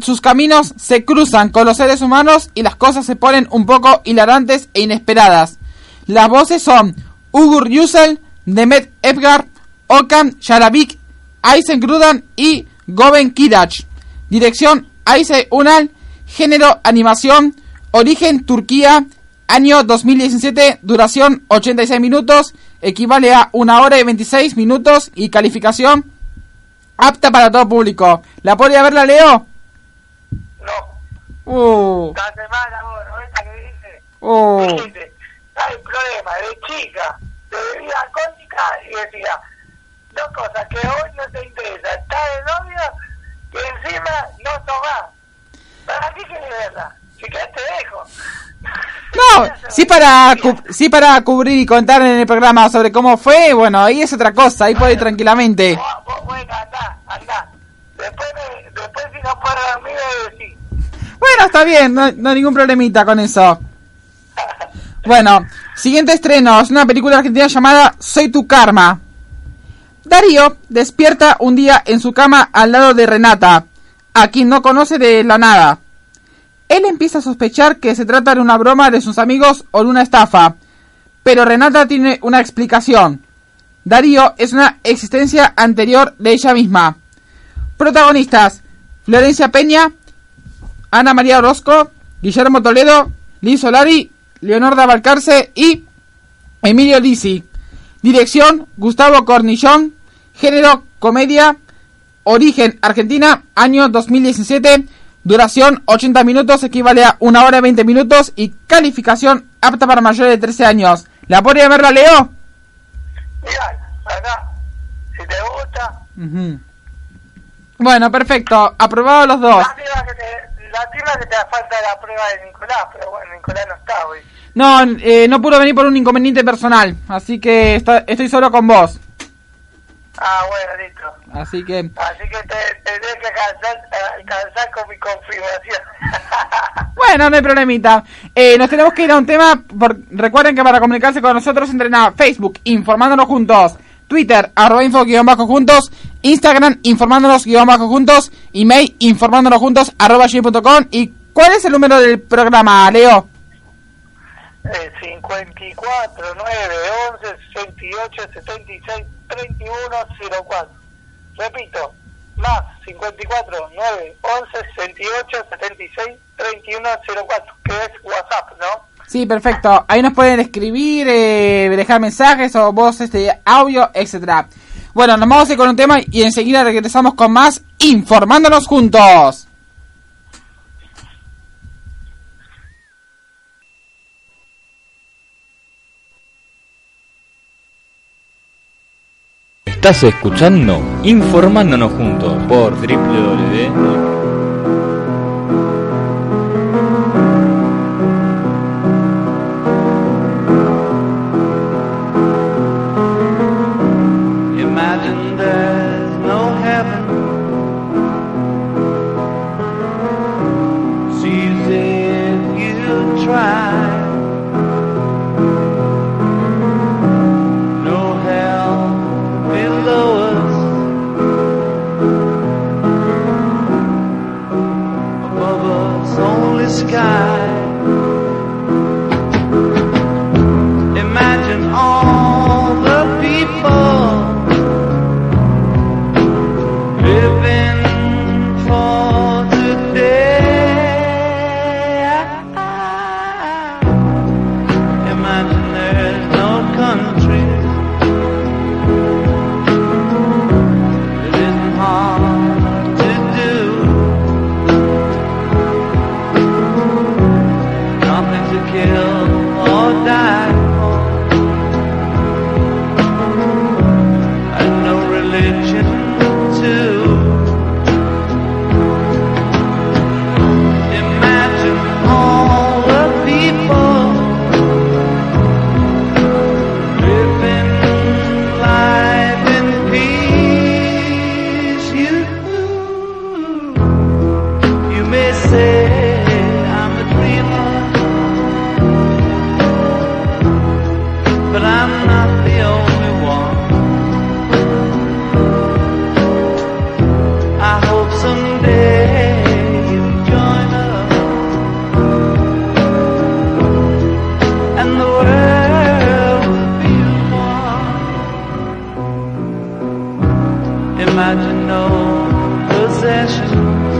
sus caminos se cruzan con los seres humanos y las cosas se ponen un poco hilarantes e inesperadas. Las voces son Ugur Yusel, Demet Edgar, Okan Sharabik, Aysen Grudan y Goben Kirach. Dirección Ayse Unal, género animación, origen Turquía, año 2017, duración 86 minutos, equivale a 1 hora y 26 minutos y calificación apta para todo público. ¿La podría ver la Leo? No, Uh, la semana vos, ¿no ves que dice? uh. Dijiste, hay problema de chica, de bebida alcohólica y decía, dos cosas que hoy no te interesa, está de novia y encima no tomás. ¿Para qué quieres verla? Si querés te dejo. No, sí para, sí para cubrir y contar en el programa sobre cómo fue, bueno, ahí es otra cosa, ahí puede ir tranquilamente. Vos, vos, bueno, andá, andá. Después, me, después si no puedo dormir, me decís. Bueno, está bien, no, no hay ningún problemita con eso. Bueno, siguiente estreno es una película argentina llamada Soy tu karma. Darío despierta un día en su cama al lado de Renata, a quien no conoce de la nada. Él empieza a sospechar que se trata de una broma de sus amigos o de una estafa, Pero Renata tiene una explicación. Darío es una existencia anterior de ella misma. Protagonistas: Florencia Peña, Ana María Orozco, Guillermo Toledo, Liz Solari, Leonardo Balcarce y Emilio Lisi. Dirección: Gustavo Cornillón. Género: Comedia. Origen: Argentina. Año 2017. Duración: 80 minutos, equivale a 1 hora y 20 minutos. Y calificación: apta para mayores de 13 años. ¿La podría verla, Leo? Mirá, acá, si te gusta, Ujú. Bueno, perfecto. Aprobado los dos. que te, lástima que te da falta la prueba de Nicolás, pero bueno, Nicolás no está hoy. No, eh, no pudo venir por un inconveniente personal. Así que está- estoy solo con vos. Ah, bueno, listo. Así que... Así que te tendré que alcanzar, eh, alcanzar con mi confirmación. Bueno, no hay problemita. Eh, nos tenemos que ir a un tema. por- recuerden que para comunicarse con nosotros entren a Facebook, informándonos juntos. Twitter, arroba info guion bajo juntos. Instagram, informándonos guion bajo juntos. Email, informándonos juntos, arroba gmail.com. ¿Y cuál es el número del programa, Leo? Eh, 54, 9, 11, 68, 76, 31, 04. Repito, más 54, 9, 11, 68, 76, 31, 04, que es WhatsApp, ¿no? Sí, perfecto. Ahí nos pueden escribir, eh, dejar mensajes o voces de audio, etcétera. Bueno, nos vamos a ir con un tema y enseguida regresamos con más informándonos juntos. Estás escuchando Informándonos Juntos por www. last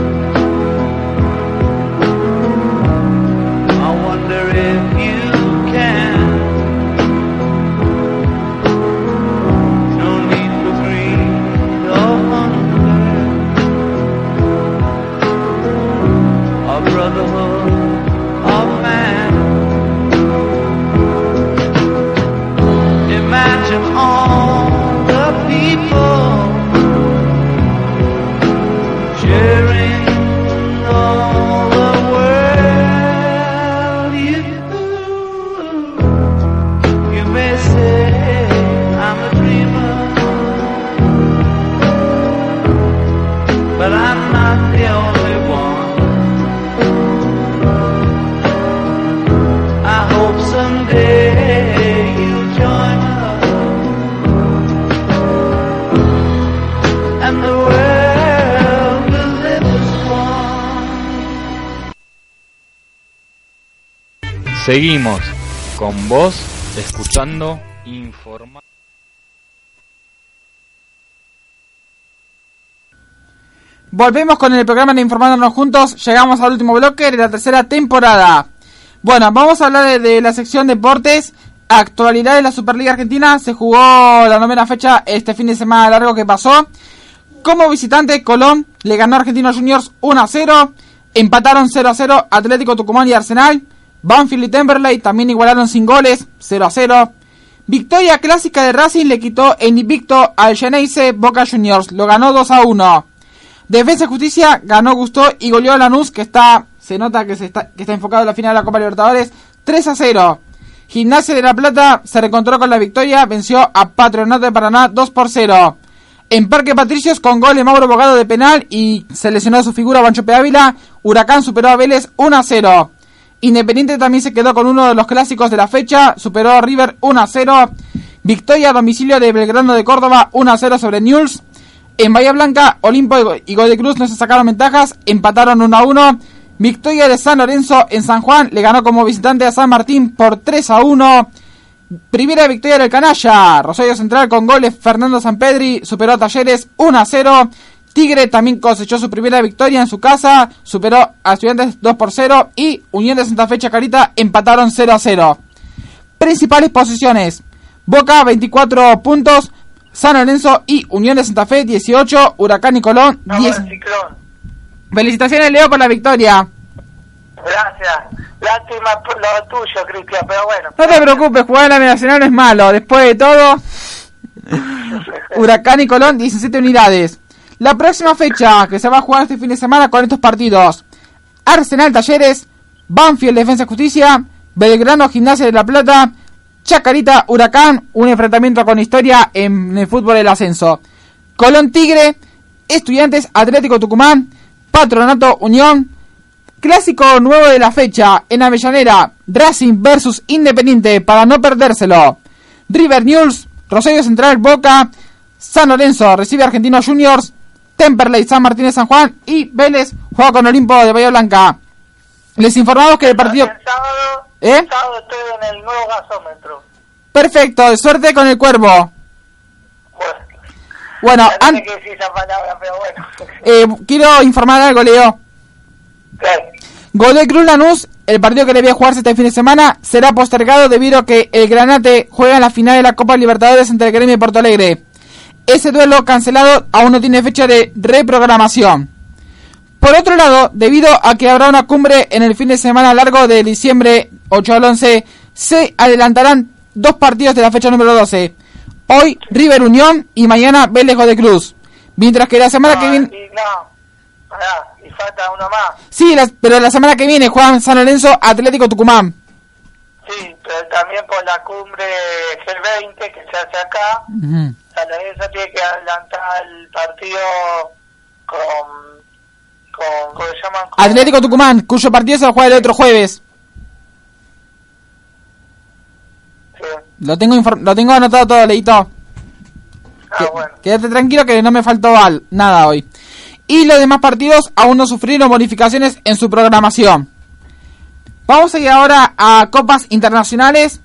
vos Escuchando, informa. Volvemos con el programa de Informándonos Juntos. Llegamos al último bloque de la tercera temporada. Bueno, vamos a hablar de, de la sección deportes. Actualidad de la Superliga Argentina. Se jugó la novena fecha este fin de semana largo que pasó. Como visitante, Colón le ganó a Argentinos Juniors 1 a 0. Empataron 0 a 0 Atlético Tucumán y Arsenal. Banfield y Temperley también igualaron sin goles 0 a 0. Victoria clásica de Racing le quitó el invicto al Geneise Boca Juniors. Lo ganó 2 a 1. Defensa y Justicia ganó Gusto y goleó a Lanús, que está, se nota que, se está, enfocado en la final de la Copa Libertadores, 3 a 0. Gimnasia de La Plata se reencontró con la victoria, venció a Patronato de Paraná 2 por 0. En Parque Patricios, con gol de Mauro Bogado de penal y se lesionó su figura Banchope Ávila, Huracán superó a Vélez 1 a 0. Independiente también se quedó con uno de los clásicos de la fecha, superó a River 1 a 0. Victoria a domicilio de Belgrano de Córdoba 1 a 0 sobre Newell's. En Bahía Blanca, Olimpo y Godoy Cruz no se sacaron ventajas, empataron 1 a 1. Victoria de San Lorenzo en San Juan le ganó como visitante a San Martín por 3 a 1. Primera victoria del Canalla. Rosario Central con goles. Fernando Sampedri superó a Talleres 1 a 0. Tigre también cosechó su primera victoria en su casa. Superó a Estudiantes 2 por 0. Y Unión de Santa Fe Chacarita empataron 0 a 0. Principales posiciones. Boca 24 puntos. San Lorenzo y Unión de Santa Fe 18. Huracán y Colón 10. Felicitaciones Leo por la victoria. Gracias. Lástima por lo tuyo, Cristian, pero bueno. No te preocupes, jugar en la Nacional no es malo. Después de todo, Huracán y Colón 17 unidades. La próxima fecha que se va a jugar este fin de semana con estos partidos. Arsenal Talleres, Banfield Defensa Justicia, Belgrano Gimnasia de la Plata, Chacarita Huracán, un enfrentamiento con historia en el fútbol del ascenso. Colón Tigre, Estudiantes Atlético Tucumán, Patronato Unión, Clásico nuevo de la fecha en Avellanera, Racing versus Independiente para no perdérselo. River News, Rosario Central Boca, San Lorenzo recibe a Argentinos Juniors, Temperley San Martín de San Juan y Vélez juega con Olimpo de Bahía Blanca. Les informamos que el partido... El sábado, ¿Eh? el sábado estoy en el nuevo gasómetro. Perfecto, de suerte con el cuervo. Bueno, an- tiene que decir esa palabra, pero bueno. eh, quiero informar algo, Leo. Sí. Godoy Cruz Lanús, el partido que debía jugarse este fin de semana, será postergado debido a que el Granate juega en la final de la Copa Libertadores entre el Gremio y Porto Alegre. Ese duelo cancelado aún no tiene fecha de reprogramación. Por otro lado, debido a que habrá una cumbre en el fin de semana largo de diciembre 8 al 11, se adelantarán dos partidos de la fecha número 12. Hoy River Unión y mañana Vélez de Cruz. Mientras que la semana que viene... No, pará, y falta uno más. Sí, la- pero la semana que viene juegan San Lorenzo Atlético Tucumán. Pero también por la cumbre G20 que se hace acá, San Lorenzo tiene que adelantar el partido con, con ¿cómo se llaman? Atlético Tucumán, cuyo partido se va a jugar el otro jueves. Sí. Lo tengo lo tengo anotado todo, Leito. Ah, bueno. Quédate tranquilo que no me faltó al- nada hoy. Y los demás partidos aún no sufrieron modificaciones en su programación. Vamos a ir ahora a copas internacionales.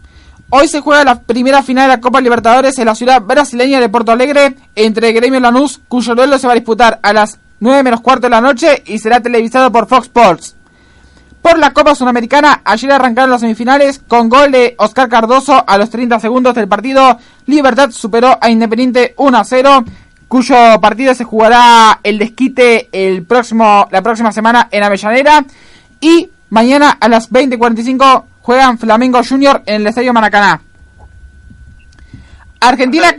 Hoy se juega la primera final de la Copa Libertadores en la ciudad brasileña de Porto Alegre entre Gremio Lanús, cuyo duelo se va a disputar a las 9 menos cuarto de la noche y será televisado por Fox Sports. Por la Copa Sudamericana, ayer arrancaron las semifinales con gol de Oscar Cardoso a los 30 segundos del partido. Libertad superó a Independiente 1 a 0, cuyo partido se jugará el desquite el próximo, la próxima semana en Avellaneda. Y mañana a las 20.45 juegan Flamengo Junior en el Estadio Maracaná. Argentina,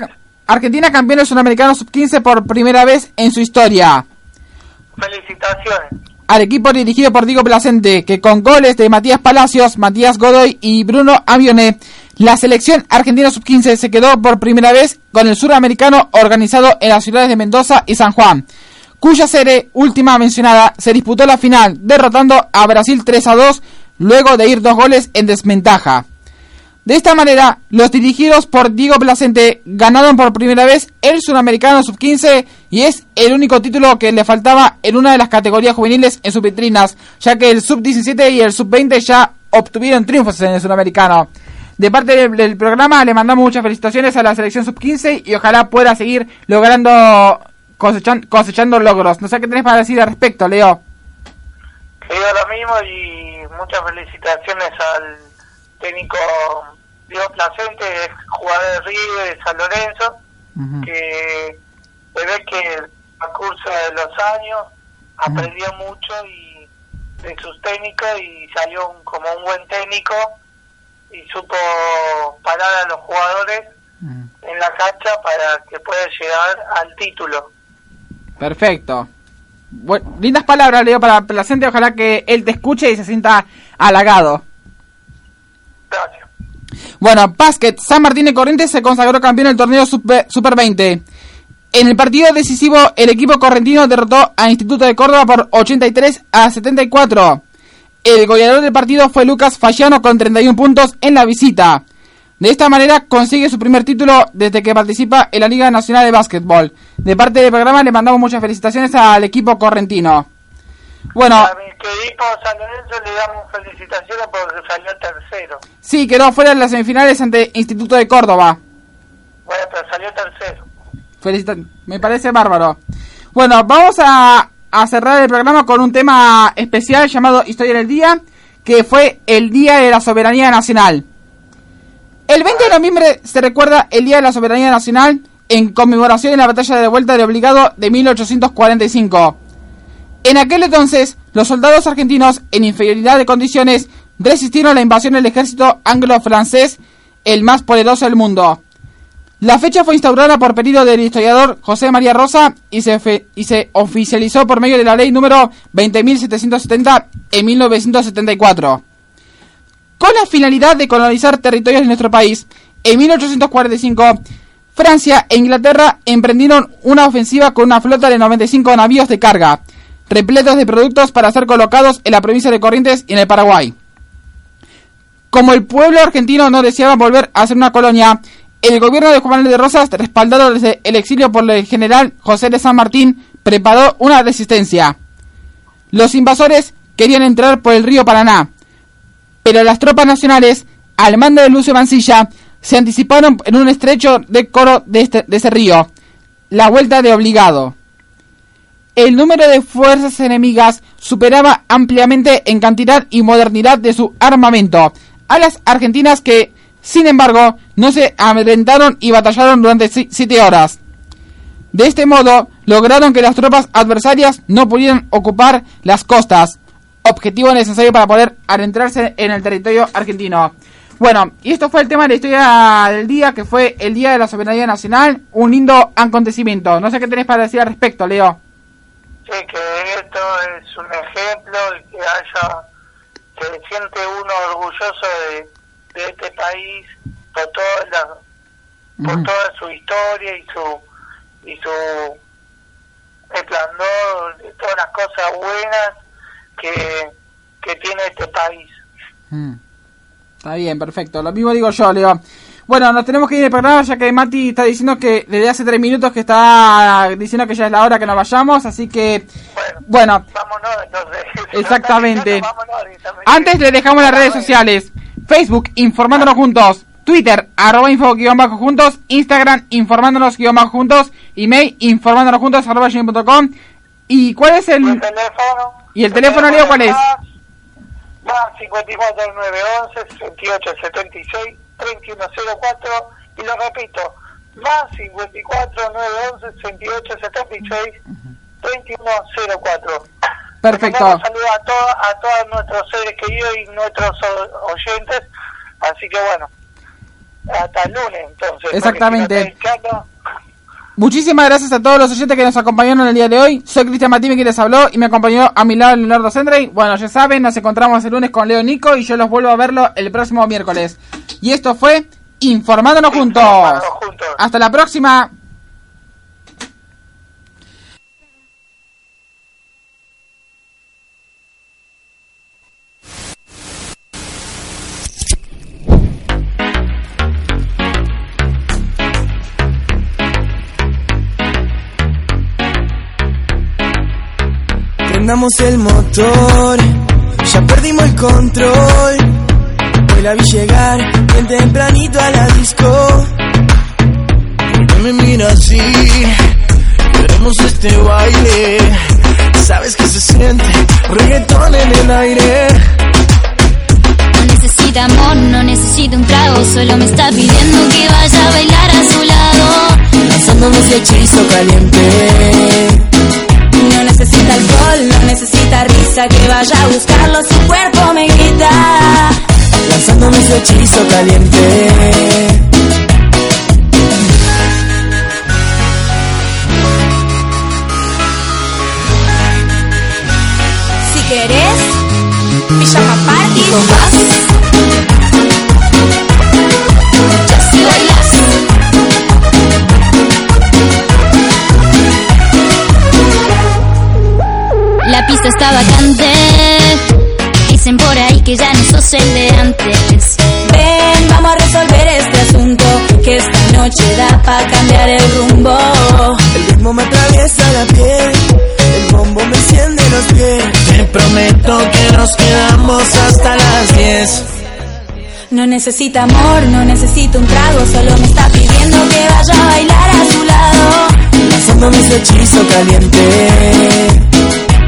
Argentina campeón sudamericano sub-15 por primera vez en su historia Felicitaciones. al equipo dirigido por Diego Placente, que con goles de Matías Palacios, Matías Godoy y Bruno Avione, la selección argentina sub-15 se quedó por primera vez con el suramericano organizado en las ciudades de Mendoza y San Juan, cuya serie última mencionada se disputó la final, derrotando a Brasil 3 a 2, luego de ir dos goles en desventaja. De esta manera, los dirigidos por Diego Placente ganaron por primera vez el Sudamericano Sub-15 y es el único título que le faltaba en una de las categorías juveniles en sus vitrinas, ya que el Sub-17 y el Sub-20 ya obtuvieron triunfos en el Sudamericano. De parte del, programa le mandamos muchas felicitaciones a la selección sub-15 y ojalá pueda seguir logrando cosechan- cosechando logros. No sé qué tenés para decir al respecto, Leo. Que digo lo mismo y muchas felicitaciones al técnico Diego Placente, jugador de River de San Lorenzo, que se ve que a curso de los años aprendió mucho y de sus técnicos y salió un- como un buen técnico y supo parar a los jugadores en la cancha para que puedan llegar al título. Perfecto. Lindas palabras, Leo, para Placente. Ojalá que él te escuche y se sienta halagado. Gracias. Bueno, básquet. San Martín de Corrientes se consagró campeón del torneo Super, Super 20. En el partido decisivo, el equipo correntino derrotó a Instituto de Córdoba por 83 a 74. El goleador del partido fue Lucas Fallano con 31 puntos en la visita. De esta manera consigue su primer título desde que participa en la Liga Nacional de Básquetbol. De parte del programa le mandamos muchas felicitaciones al equipo correntino. Bueno, A mi equipo San Lorenzo le damos felicitaciones porque salió tercero. sí, quedó fuera de las semifinales ante Instituto de Córdoba. Bueno, pero salió tercero. Felicita me parece bárbaro. Bueno, vamos a, a cerrar el programa con un tema especial llamado Historia del Día, que fue el Día de la Soberanía Nacional. El 20 de noviembre se recuerda el Día de la Soberanía Nacional en conmemoración de la batalla de vuelta de obligado de 1845. En aquel entonces, los soldados argentinos, en inferioridad de condiciones, resistieron la invasión del ejército anglo-francés, el más poderoso del mundo. La fecha fue instaurada por pedido del historiador José María Rosa y se, y se oficializó por medio de la ley número 20.770 en 1974. Con la finalidad de colonizar territorios de nuestro país, en 1845, Francia e Inglaterra emprendieron una ofensiva con una flota de 95 navíos de carga, repletos de productos para ser colocados en la provincia de Corrientes y en el Paraguay. Como el pueblo argentino no deseaba volver a ser una colonia, el gobierno de Juan Manuel de Rosas, respaldado desde el exilio por el general José de San Martín, preparó una resistencia. Los invasores querían entrar por el río Paraná, pero las tropas nacionales, al mando de Lucio Mancilla, se anticiparon en un estrecho decoro de, este, de ese río, la vuelta de obligado. El número de fuerzas enemigas superaba ampliamente en cantidad y modernidad de su armamento a las argentinas que, sin embargo, no se amedrentaron y batallaron durante si- siete horas. De este modo, lograron que las tropas adversarias no pudieran ocupar las costas, objetivo necesario para poder adentrarse en el territorio argentino. Bueno, y esto fue el tema de la historia del día, que fue el Día de la Soberanía Nacional, un lindo acontecimiento. No sé qué tenés para decir al respecto, Leo. Sí, que esto es un ejemplo y que haya, que se siente uno orgulloso de, de este país por toda la, por toda su historia y su y su esplendor, todas las cosas buenas que, que tiene este país. Mm. Está bien, perfecto. Lo mismo digo yo, Leo. Bueno, nos tenemos que ir del programa ya que Mati está diciendo que desde hace tres minutos que está diciendo que ya es la hora que nos vayamos, así que bueno, Vámonos entonces. exactamente. Vámonos. Antes le dejamos las redes sociales. Facebook, informándonos juntos. Twitter, arroba info guion bajo juntos. Instagram, informándonos guion bajo juntos. Email, informándonos juntos arroba gmail.com. ¿Y cuál es el...? teléfono. ¿Y el teléfono, Leo, cuál es? Más 54 911 68 76 3104 y lo repito, más 54 911 68 76 2104. Perfecto. Un saludo a, to a todos nuestros seres queridos y nuestros o- oyentes. Así que bueno, hasta el lunes entonces. Exactamente. si no Muchísimas gracias a todos los oyentes que nos acompañaron el día de hoy. Soy Cristian Matime que les habló y me acompañó a mi lado Leonardo Sendrey. Bueno, ya saben, nos encontramos el lunes con Leo Nico y yo los vuelvo a verlo el próximo miércoles. Y esto fue Informándonos Juntos. Hasta la próxima. Prendamos el motor, ya perdimos el control. Hoy la vi llegar bien tempranito a la disco. ¿Por qué me mira así? Queremos este baile. Sabes que se siente reggaetón en el aire. No necesita amor, no necesita un trago, solo me está pidiendo que vaya a bailar a su lado. Lanzándome ese hechizo caliente. No necesita alcohol, no necesita risa, que vaya a buscarlo, su cuerpo me grita. Lanzándome ese hechizo caliente. Necesita amor, no necesita un trago, solo me está pidiendo que vaya a bailar a su lado. Lanzándome ese hechizo caliente.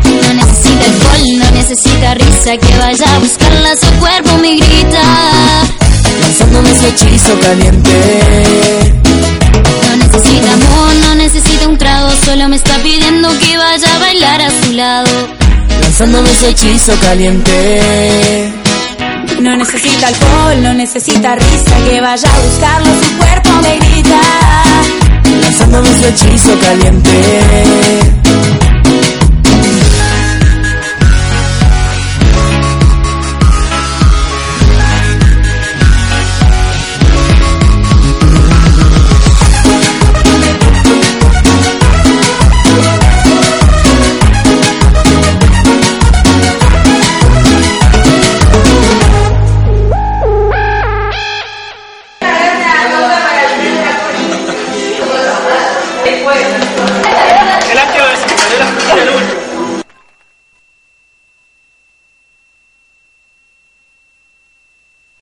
No necesita alcohol, no necesita risa, que vaya a buscarla, su cuerpo me grita. Lanzándome ese hechizo caliente. No necesita amor, no necesita un trago, solo me está pidiendo que vaya a bailar a su lado. Lanzándome ese hechizo caliente. No necesita alcohol, no necesita risa, que vaya a buscarlo, su cuerpo me grita. Lanzándome ese hechizo caliente.